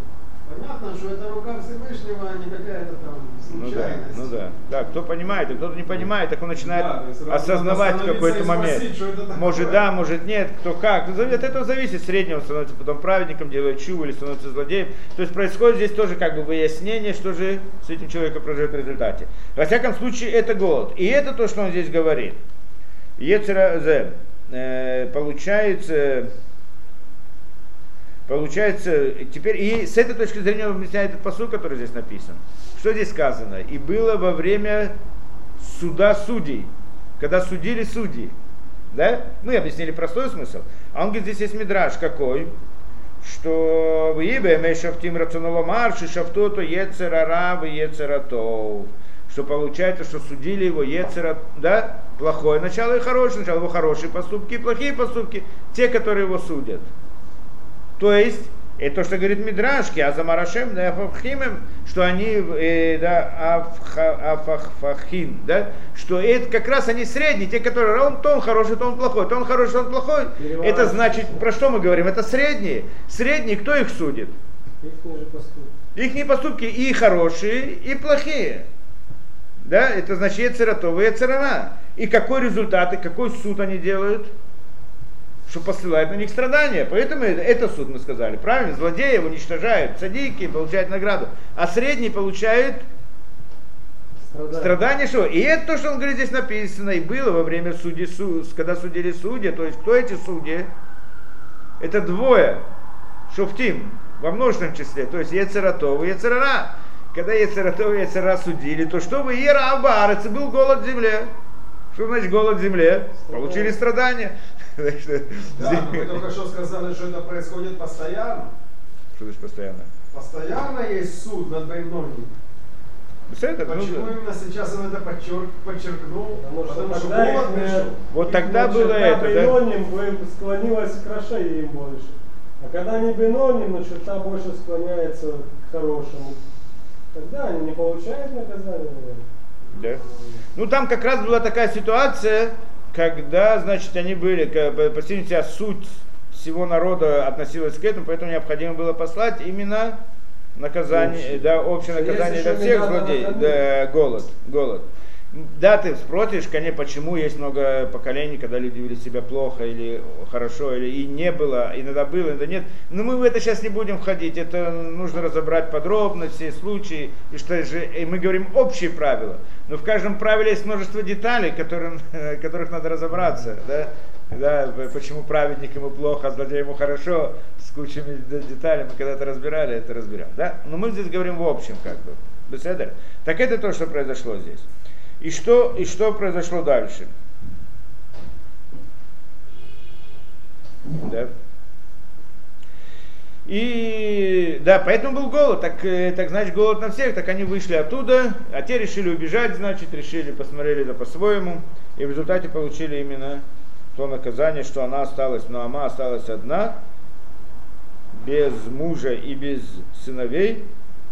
понятно, что это рука Всевышнего, а не какая-то там Ну да, случайность. ну да. Да, кто понимает, а кто-то не понимает, так он начинает Да, осознавать в какой-то момент. спросить. Может да, может нет, кто как. Ну, От этого зависит, среднего становится потом праведником, делает чу или становится злодеем. То есть происходит здесь тоже как бы выяснение, что же с этим человеком произойдет в результате. Во всяком случае, это голод. И это то, что он здесь говорит. Ецера Зе. Э, Получается, Получается, теперь и с этой точки зрения он объясняет этот посыл, который здесь написан. Что здесь сказано? И было во время суда судей, когда судили судьи. Да? Мы объяснили простой смысл. А он говорит, здесь есть мидраж какой? Что в мы шафтим рационного марши шафтото ецерара в ецератов. Что получается, что судили его ецера, да, плохое начало и хорошее начало, его хорошие поступки и плохие поступки, те, которые его судят. То есть, это то, что говорит Мидрашки, а за Марашем, да, Афахимем, что они, э, да, Афахфахим, да, что это как раз они средние, те, которые, он, то он хороший, то он плохой, то он хороший, то он плохой. Это значит, про что мы говорим? Это средние. Средние, кто их судит? Их поступки. Их поступки и хорошие, и плохие. Да, это значит Ецератова и Ецерана. И какой результат, и какой суд они делают? Что посылает на них страдания. Поэтому это, суд, мы сказали. Правильно? Злодеев уничтожают, садики получают награду. А средний получает Страдания. страдания что? И это то, что он говорит, здесь написано. И было во время судьи, су- когда судили судьи. То есть кто эти судьи? Это двое. Шуфтим. Во множественном числе. То есть Ецератов и Ецерара. Когда Ецератов и Ецерара судили, то что вы Ера Абарец, был голод в земле. Что значит голод в земле? Получили страдания. Да, вы только что сказали, что это происходит постоянно. Что значит постоянно? Постоянно есть суд над. Это, ну, Почему именно сейчас он это подчерк, подчеркнул? Потому Потому что голод не- пришел. Вот тогда не было это, да? Беноним бы склонилась к Рашей им больше. А когда они Беноним, но черта больше склоняется к хорошему, тогда они не получают наказание. Да. Ну там как раз была такая ситуация, когда, значит, они были, бы, представьте себя, суть всего народа относилась к этому, поэтому необходимо было послать именно наказание, Общее. да, общее наказание для всех злодеев, да, голод, голод. Да, ты спросишь, конечно, почему есть много поколений, когда люди вели себя плохо или хорошо, или и не было, иногда было, иногда нет. Но мы в это сейчас не будем входить, это нужно разобрать подробно, все случаи, и что же, и мы говорим общие правила. Но в каждом правиле есть множество деталей, которым, <laughs> которых надо разобраться. Да? Да, почему праведник ему плохо, а злодей ему хорошо, с кучами деталей, мы когда-то разбирали, это разберем. Да? Но мы здесь говорим в общем, как бы. Беседер. Так это то, что произошло здесь. И что, и что произошло дальше? Да. И да, поэтому был голод. Так, э, так значит, голод на всех. Так они вышли оттуда, а те решили убежать, значит, решили, посмотрели это по-своему. И в результате получили именно то наказание, что она осталась, но она осталась одна, без мужа и без сыновей,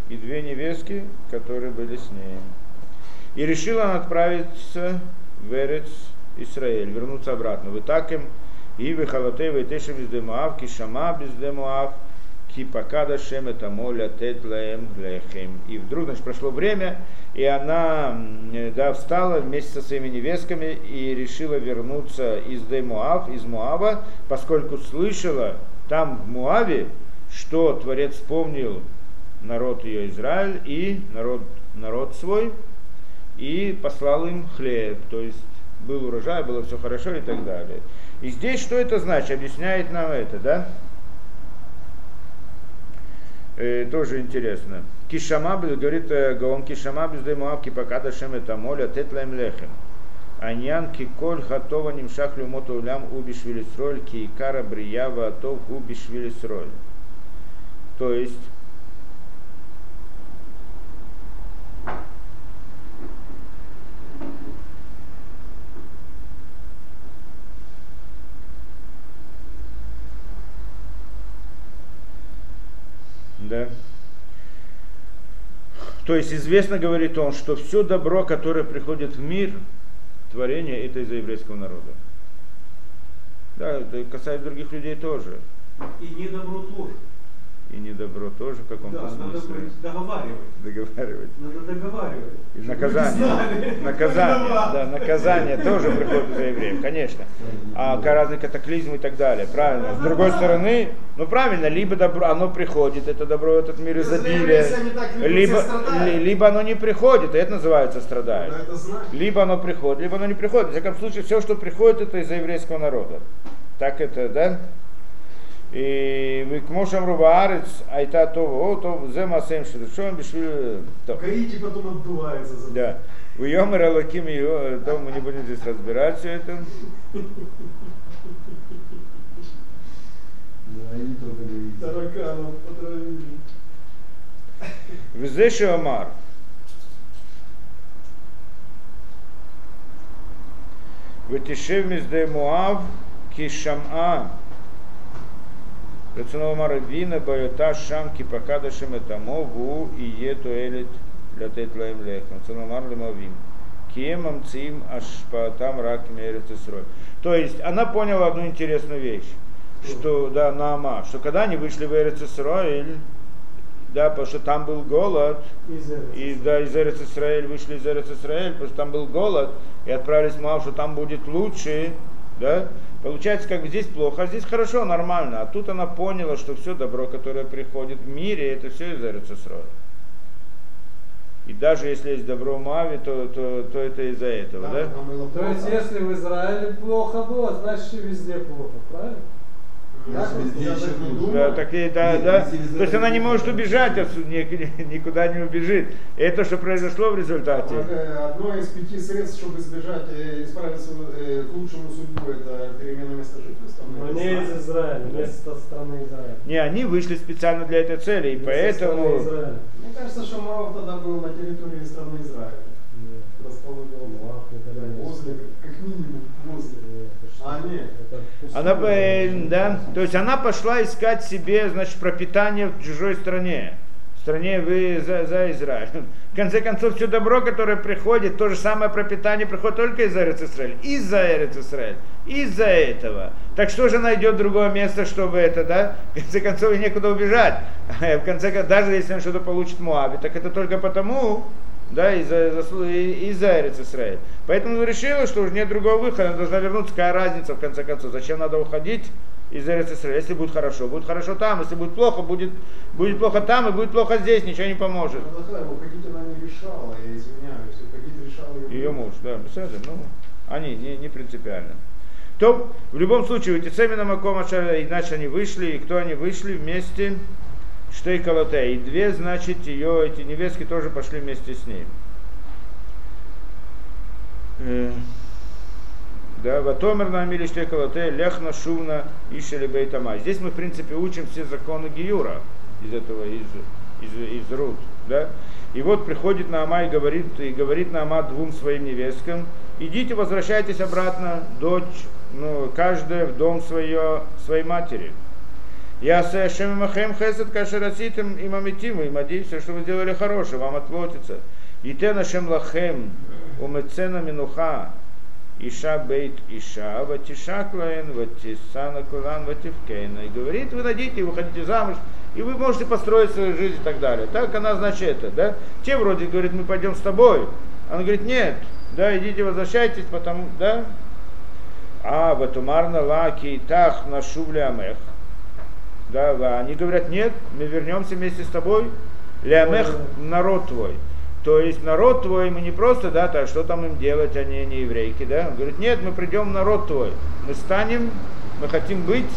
и две невестки, которые были с ней. И решила она отправиться в Эрец Израиль, вернуться обратно. В Итаким, и в Халатей, в Итешем из Демуав, Кишама без Демуав, Кипакада Шем это моля тет лаем лехем. И вдруг, значит, прошло время, и она да, встала вместе со своими невестками и решила вернуться из Демуав, из Муава, поскольку слышала там в Муаве, что Творец вспомнил народ ее Израиль и народ, народ свой, и послал им хлеб, то есть был урожай, было все хорошо и так далее. И здесь что это значит? Объясняет нам это, да? Э, тоже интересно. Кишама, говорит э, Гаон Кишама без демуавки пока дашем это моля тетлаем лехем. Аньян киколь хатова нимшах люмоту улям убишвилисроль кикара бриява атов убишвилисроль. То есть Да? То есть известно, говорит он, что все добро, которое приходит в мир, творение это из-за еврейского народа. Да, это касается других людей тоже. И не тоже. И недобро тоже в каком-то Да, надо смысле. быть договаривать. Договаривать. Надо договаривать. И наказание. Наказание, да, наказание тоже приходит за евреев, конечно. А разные катаклизмы и так далее, правильно. С другой стороны, ну правильно, либо добро, оно приходит, это добро в этот мир любят, либо, либо оно не приходит, и это называется страдает. Надо. Либо оно приходит, либо оно не приходит. В всяком случае, все, что приходит, это из-за еврейского народа. Так это, да? И вы к мошам рубаарец, айта то, о, то, зе масем шедушом, бишвиль, то. Гаити потом отдувается за Да. У Йомер Алаким ее, то мы не будем здесь разбирать все это. Да, они только говорят. Тараканов потравили. Везеши Омар. ותשב משדה מואב כי Рецунова вина байота шамки покадышем этамо ву и ету элит летет лаем лех. Рецунова лимовим. Киемам цим аж по там рак мерецесрой. То есть она поняла одну интересную вещь, что да, Наама, что когда они вышли в Эрицесроиль, да, потому что там был голод, из и да, из Эрицесраиль вышли из Эрицесраиль, потому что там был голод, и отправились в Мав, что там будет лучше, да, получается, как бы здесь плохо, а здесь хорошо, нормально, а тут она поняла, что все добро, которое приходит в мире, это все из Эрец Исраэля. И даже если есть добро в Моаве, то, то, то это из-за этого, да? было То есть, если в Израиле плохо было, значит и везде плохо, правильно? Да, так и, да, Нет, да. То есть она не может убежать отсюда, ни- никуда не убежит. И это, что произошло в результате. Э, Одно из пяти средств, чтобы избежать, э, исправить свою, э, к лучшему судьбу, это перемена места жительства. Но не из. Израиля, Да. вместо страны Израиля. Не, они вышли специально для этой цели, и Не со поэтому... Мне кажется, что Мав тогда был на территории страны Израиля. Нет. Никогда не Возле, как минимум, возле. Нет, это что? А, нет. Это пустыня. Она, э, да, то есть она пошла искать себе, значит, пропитание в чужой стране. В стране вы за, за Израиль. В конце концов, все добро, которое приходит, то же самое пропитание приходит только из Эрец Израиль. Из-за Эрец Израиль. Из-за этого. Так что же найдет другое место, чтобы это, да? В конце концов, некуда убежать. <laughs> В конце концов, даже если он что-то получит в Моаве, так это только потому, да, из-за, заслу- и- из-за Эрец Исраэль. Поэтому решила, что уже нет другого выхода, она должна вернуться. Какая разница, в конце концов, зачем надо уходить из Исраэль? Если будет хорошо, будет хорошо там, если будет плохо, будет, будет плохо там и будет плохо здесь, ничего не поможет. Мордахай, уходить она не решала, я извиняюсь. Уходить решала ее Ее муж, да, ну, они не, не принципиально. То, в любом случае, эти Цемина Макома Шара, иначе они вышли, и кто они вышли вместе, что и. И две, значит, ее, эти невестки тоже пошли вместе с ней. Э, Да, Ватомер на Амиле Штекалоте, Лехна, Шувна, Ишели Бейтама. Здесь мы, в принципе, учим все законы Гиюра из этого, из, из, из Рут. Да? И вот приходит Наама и говорит, и говорит Наама двум своим невесткам, идите, возвращайтесь обратно, дочь, ну, каждая в дом свое, своей матери. Я Ашем Махем Хесед Кашераситим и Мамитим, и все, что вы сделали хорошее, вам отплатится. И те нашем лахем, умецена минуха, Иша бейт Иша, ватишак лаэн, ватисана кулан, вативкейна. И говорит, вы найдите, вы хотите замуж, и вы можете построить свою жизнь и так далее. Так она значит это, да? Те вроде говорит, мы пойдем с тобой. Она говорит, нет, да, идите, возвращайтесь, потому, да? А, ватумарна лаки тах на амех. Да, да, они говорят, нет, мы вернемся вместе с тобой. Лямех народ твой. То есть народ твой, мы не просто, да, так, что там им делать, они не еврейки, да. Он говорит, нет, мы придем в народ твой. Мы станем, мы хотим быть,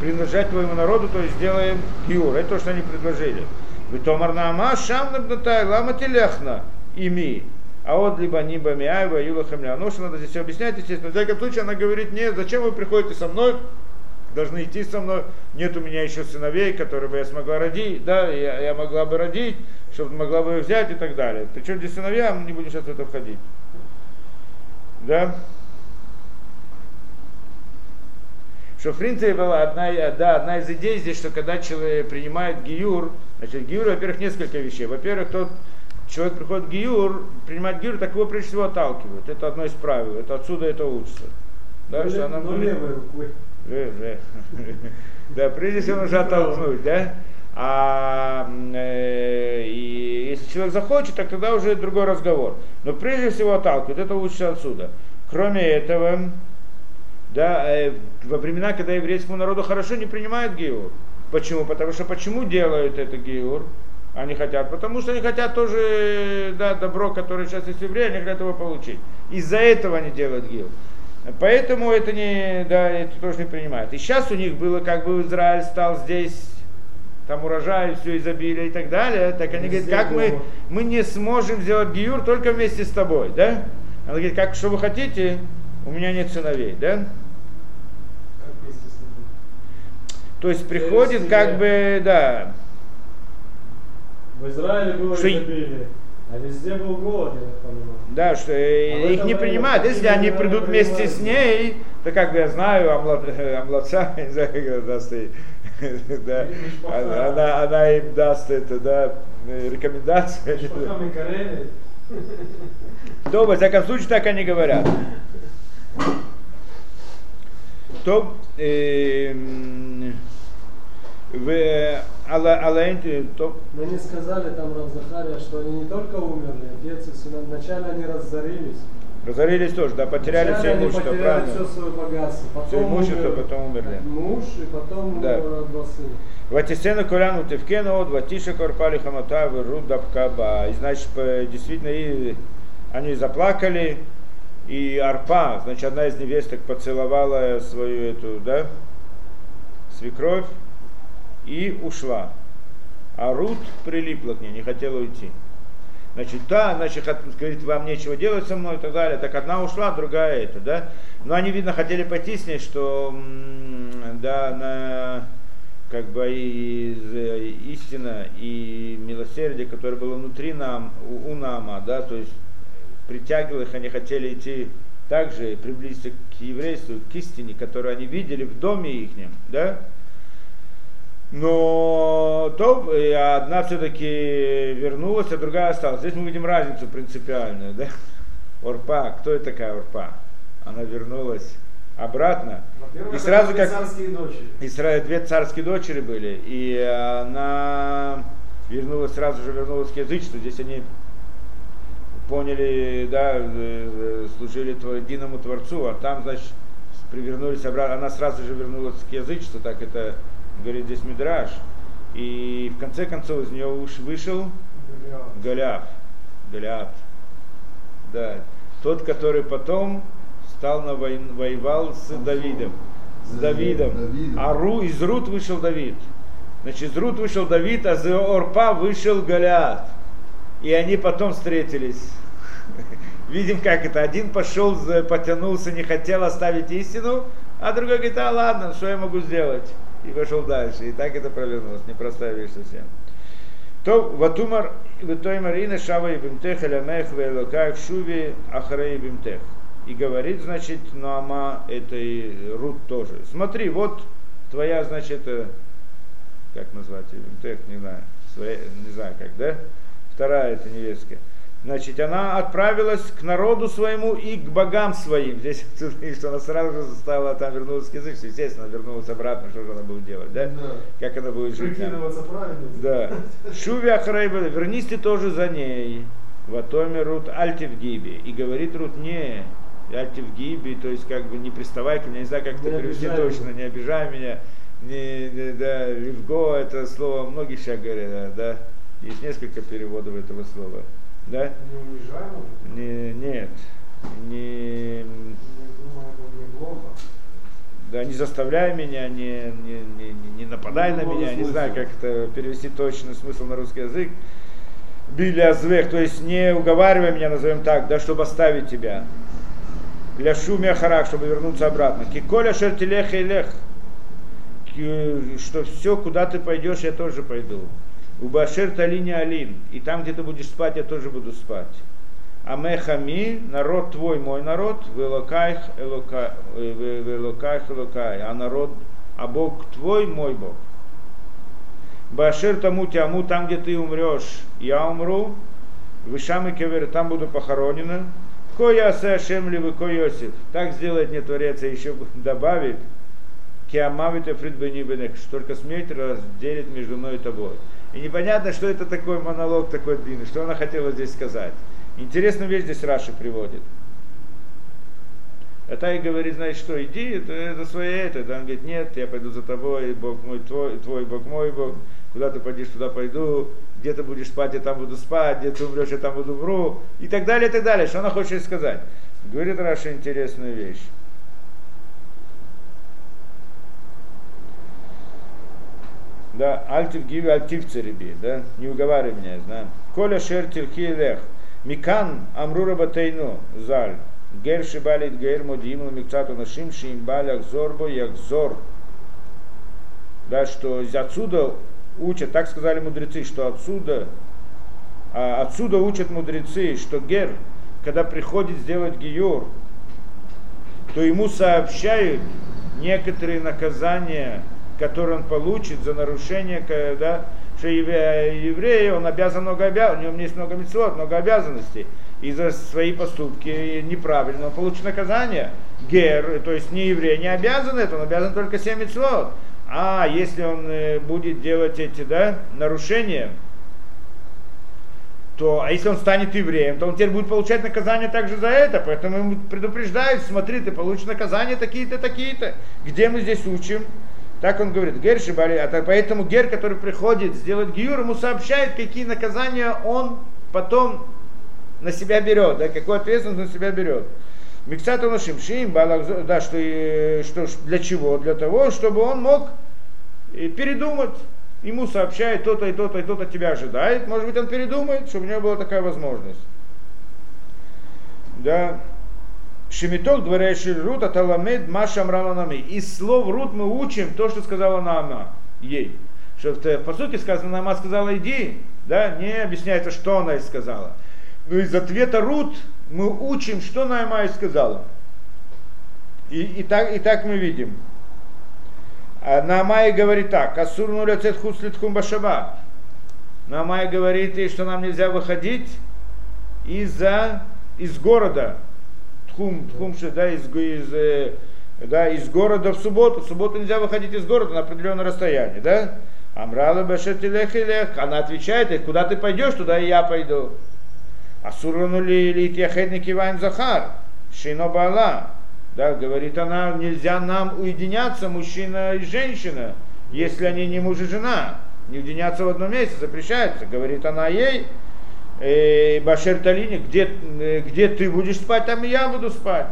принадлежать твоему народу, то есть сделаем гиур. Это то, что они предложили. Витомар нама шам лама телехна ими. А вот либо ниба миаева, юла хамля. Ну, что надо здесь все объяснять, естественно. В всяком случае, она говорит, нет, зачем вы приходите со мной, должны идти со мной. Нет у меня еще сыновей, которые бы я смогла родить, да, я, я могла бы родить, чтобы могла бы их взять и так далее. Причем здесь сыновья, мы не будем сейчас в это входить. Да? Что в принципе была одна, да, одна из идей здесь, что когда человек принимает гиюр, значит, гиюр, во-первых, несколько вещей. Во-первых, тот человек приходит в Гиюр, принимать Гиюр, так его прежде всего отталкивают. Это одно из правил, это отсюда это учится. Да, но, что она но будет- левой рукой. Да, прежде всего нужно оттолкнуть, да? А э, и если человек захочет, так тогда уже другой разговор. Но прежде всего отталкивают, это лучше отсюда. Кроме этого, да, э, во времена, когда еврейскому народу хорошо не принимают геур. Почему? Потому что почему делают это геур? Они хотят, потому что они хотят тоже, да, добро, которое сейчас есть в евреи, они хотят его получить. Из-за этого они делают геур. Поэтому это не, да, это тоже не принимают. И сейчас у них было, как бы Израиль стал здесь, там урожай, все изобилие и так далее, так они говорят, как мы, мы не сможем сделать гиюр только вместе с тобой, да? Она говорит, как, что вы хотите, у меня нет сыновей, да? То есть Через приходит как бы, да, В Израиле было Что изобилие, а везде был голод, я так понимаю. да, что э, А их не принимают. Если они придут вместе с ней, то как бы я знаю, омлад- э, омладца, не знаю, как это даст ей, да, она, она- им даст это, да, э, рекомендацию. я не знаю. Шпахам и Кареле. <laughs> То, во всяком случае, так они говорят. То, эм, в Алла- Алаэн- то, Мы не сказали там Рав Захария, что они не только умерли, отец и сын, вначале они разорились. разорились тоже, да, потеряли Вначале все имущество, потеряли правильно. все свое богатство. Потом Все имущество, умер потом умерли. Муж и потом Да. умер два сына. Ватисена коляну тевкена от ватиша корпали хамата рудабкаба. И значит, действительно, и они заплакали, и арпа, значит, одна из невесток поцеловала свою эту, да, свекровь и ушла. А Рут прилипла к ней, не хотела уйти. Значит, та, значит, говорит, вам нечего делать со мной и так далее. Так одна ушла, другая это, да. Но они, видно, хотели пойти с ней, что, да, на, как бы и, и истина и милосердие, которое было внутри нам, у, у Нама, да, то есть притягивал их, они хотели идти также приблизиться к еврейству, к истине, которую они видели в доме их, да, но то и одна все-таки вернулась, а другая осталась. Здесь мы видим разницу принципиальную, да? Орпа, кто это такая Орпа? Она вернулась обратно. И сразу как- царские дочери. Израиль, две царские дочери были, и она вернулась, сразу же вернулась к язычеству. Здесь они поняли, да, э, э, служили единому Творцу, а там, значит, привернулись обратно, она сразу же вернулась к язычеству, так это говорит здесь Мидраш. И в конце концов из нее уж вышел Голиаф. Голиаф, да, тот, который потом стал на войн, воевал с Давидом, с Давидом, а Ру, из Рут вышел Давид, значит, из Рут вышел Давид, а из Орпа вышел Голиаф, и они потом встретились. <laughs> Видим, как это. Один пошел, потянулся, не хотел оставить истину, а другой говорит, а ладно, что я могу сделать? И пошел дальше. И так это провернулось. Непростая вещь совсем. То ватумар ватоймар ина шава и бимтех элямех велокаях шуви ахрей бимтех. И говорит, значит, Нуама этой Рут тоже. Смотри, вот твоя, значит, э, как назвать ее, бимтех, не знаю, своя, не знаю как, да? Вторая эта невестка. Значит, она отправилась к народу своему и к богам своим. Здесь <laughs> что она сразу же стала там вернулась к язычеству. Естественно, вернулась обратно, что же она будет делать, да? Да. Как она будет жить. Прикидываться праведницей. Да. Шуви Ахрейба, вернись ты тоже за ней. Ватоме Рут Альтивгиби. И говорит Рут, не, Альтивгиби, то есть как бы не приставай ко мне, не знаю, как это Не перевести обижай точно, не обижай меня. Не, не- да, Ривго, это слово, многие сейчас говорят, да, есть несколько переводов этого слова. Да? Не унижай, может? Не, нет, не, думаю, да, не заставляй меня, не, не, не, не- не нападай Ну, на меня, не смысла? знаю, как это перевести точный смысл на русский язык. Биля звех, то есть не уговаривай меня, назовем так, да, чтобы оставить тебя. Для шумя харак, чтобы вернуться обратно. Киколя шертилех и лех. Что все, куда ты пойдешь, я тоже пойду. У Башер Талини Алин. И там, где ты будешь спать, я тоже буду спать. А мехами, народ твой, мой народ, велокайх элокай, э, элокай, а народ, а Бог твой, мой Бог. Башир тому тяму, там, где ты умрешь, я умру, Вышам кевер, там буду похоронена. Коя асе Ашем ли Йосиф. Так сделает мне Творец, и еще <laughs> добавит. Киамавит и Фридбени Бенек, что только смерть разделит между мной и тобой. И непонятно, что это такой монолог такой длинный, что она хотела здесь сказать. Интересную вещь здесь Раши приводит. А та и говорит, значит, что иди, это, это свое это. Он говорит, нет, я пойду за тобой, Бог мой твой, твой Бог мой Бог. Куда ты пойдешь, туда пойду. Где ты будешь спать, я там буду спать. Где ты умрешь, я там буду умру. И так далее, и так далее. Что она хочет сказать? Говорит Раша интересную вещь. Да, альтив гиви альтив цереби, да, не уговаривай меня, да. Коля шер тилхи лех, микан амрура батейну, заль, гер шибалит гер модиму микцату нашим шим балях зорбо зор. Да, что отсюда учат, так сказали мудрецы, что отсюда, а, отсюда учат мудрецы, что гер, когда приходит сделать гиюр, то ему сообщают некоторые наказания который он получит за нарушение, да, что еврей, он обязан много обязанностей, у него есть много митцвот, много обязанностей. И за свои поступки неправильно он получит наказание. Гер, то есть не еврей не обязан это, он обязан только 7 митцвот. А если он э, будет делать эти да, нарушения, то, а если он станет евреем, то он теперь будет получать наказание также за это. Поэтому ему предупреждают, смотри, ты получишь наказание такие-то, такие-то. Где мы здесь учим? Так он говорит, Гер Шибали, а поэтому Гер, который приходит сделать Гиюр, ему сообщает, какие наказания он потом на себя берет, да, какую ответственность на себя берет. Миксату нашим шим, да, что, что для чего? Для того, чтобы он мог передумать. Ему сообщает то-то и то-то и то-то тебя ожидает. Может быть, он передумает, чтобы у него была такая возможность. Да. Шемиток дворящий Рут, Аталамед, Маша Амраланами. Из слов Рут мы учим то, что сказала Наама ей. Что в посуке сказано, Наама сказала, иди, да, не объясняется, что она ей сказала. Но из ответа Рут мы учим, что Наама ей сказала. И, и, так, и так мы видим. А Наамай говорит так, Асур нуляцет хуслитхум башаба. Наамай говорит, что нам нельзя выходить из-за из города тхум, тхум, да, из, из, э, да, из города в субботу. В субботу нельзя выходить из города на определенное расстояние, да? Амрала башетилех илех. Она отвечает, куда ты пойдешь, туда и я пойду. Асурану ли лит яхедник Иван Захар, Шино Бала. Да, говорит она, нельзя нам уединяться, мужчина и женщина, если они не муж и жена. Не уединяться в одном месте запрещается. Говорит она ей, Башер Талине, где, э, где ты будешь спать, там и я буду спать.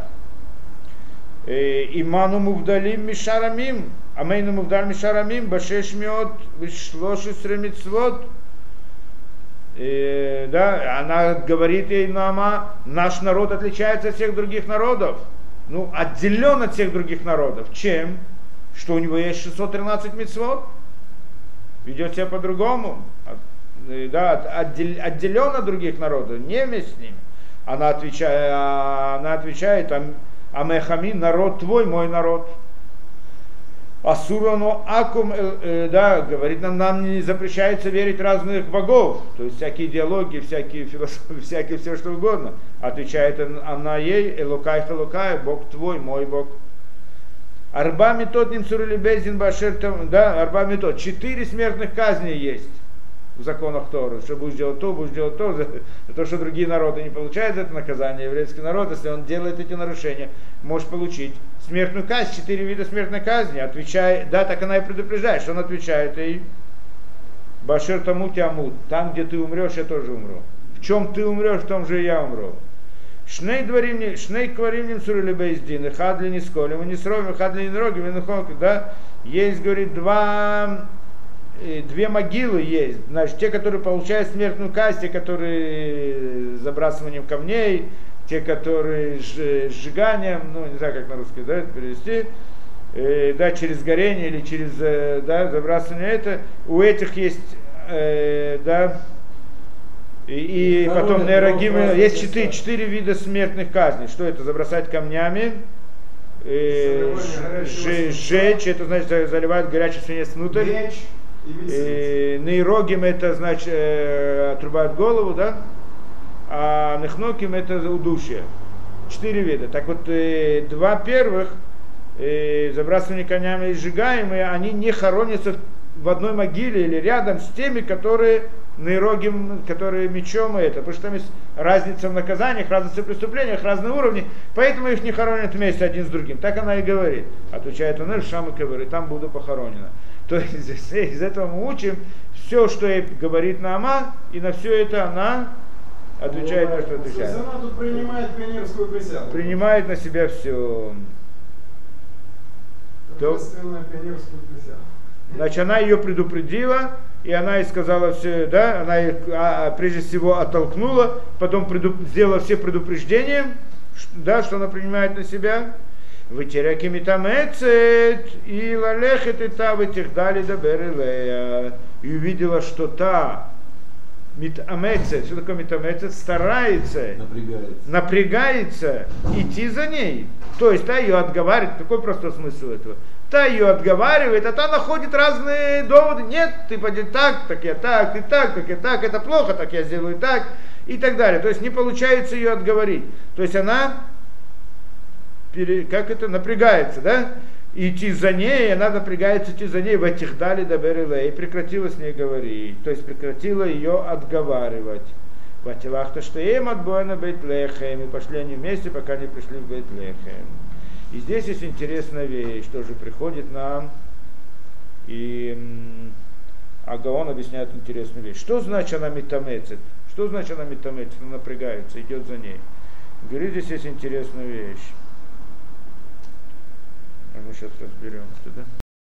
Э, Иману Мувдалим Мишарамим, Амейну Мувдаль Мишарамим, Башеш Миот, Шлоши Сремицвод. Э, да, она говорит ей, Нама, наш народ отличается от всех других народов. Ну, отделен от всех других народов. Чем? Что у него есть 613 мецвод. Ведет себя по-другому. Э, да, отделен от других народов, не вместе с ними. Она отвечает, она отвечает Амехами, народ твой, мой народ. Асурану Акум, э, э, да, говорит нам, нам не запрещается верить разных богов, то есть всякие идеологии, всякие философии, <laughs> всякие все что угодно. Отвечает она ей, Элукай Халукай, Бог твой, мой Бог. Арба метод Нимсурули Безин Башер, да, Арба метод. Четыре смертных казни есть в законах Торы, что будешь делать то, будешь делать то, за, то, что другие народы не получают это наказание, еврейский народ, если он делает эти нарушения, может получить смертную казнь, четыре вида смертной казни, отвечая, да, так она и предупреждает, что он отвечает ей, Башир тому тямут, там, где ты умрешь, я тоже умру. В чем ты умрешь, в том же и я умру. Шней дворим, шней кварим ним сурили бейздин, хадли не сколем, не сровим, хадли не рогим, да, есть, говорит, два две могилы есть, значит, те, которые получают смертную казнь, те, которые забрасыванием камней, те, которые сжиганием, ну, не знаю, как на русский, да, перевести, э, да, через горение или через, э, да, забрасывание это, у этих есть, э, да, и, и потом нейрогим, есть четыре, четыре вида смертных казней. Что это? Забросать камнями, э, сжечь, это значит заливать горячий свинец внутрь. Э, нейрогим это значит э, отрубают голову, да? а нехноким это удушье. Четыре вида. Так вот, э, два первых, э, забрасывание конями и сжигаемые, они не хоронятся в одной могиле или рядом с теми, которые нейрогим, которые мечом и это. Потому что там есть разница в наказаниях, разница в преступлениях, разные уровни. Поэтому их не хоронят вместе один с другим. Так она и говорит. Отвечает она, Шам и и там буду похоронена. То есть <laughs> из, этого мы учим все, что ей говорит Наама, и на все это она отвечает то, что отвечает. она тут принимает пионерскую присягу. Принимает на себя все. То-. Значит, она ее предупредила, и она ей сказала все, да, она их, а, а, прежде всего оттолкнула, потом преду- сделала все предупреждения, да, что она принимает на себя. Вытеряки метамецет и лалехет и та вытехдали до берелея. И увидела, что та метамецет, что такое метамецет, старается Напрягается. напрягается идти за ней. То есть та ее отговаривает. Какой просто смысл этого? Та ее отговаривает, а та находит разные доводы. Нет, ты пойди так, так я так, ты так, так я так, это плохо, так я сделаю так и так далее. То есть не получается ее отговорить. То есть она, пере- как это, напрягается, да? Идти за ней, она напрягается идти за ней в этих дали до Бериле, и прекратила с ней говорить, то есть прекратила ее отговаривать. Ватилахта что им от Буэна Бейтлехем, и пошли они вместе, пока не пришли в Бейтлехем. И здесь есть интересная вещь, тоже приходит нам, и Агаон объясняет интересную вещь. Что значит она метамецит? Что значит она метамецит? Она напрягается, идет за ней. Говорит, здесь есть интересная вещь. А мы сейчас разберем, что да?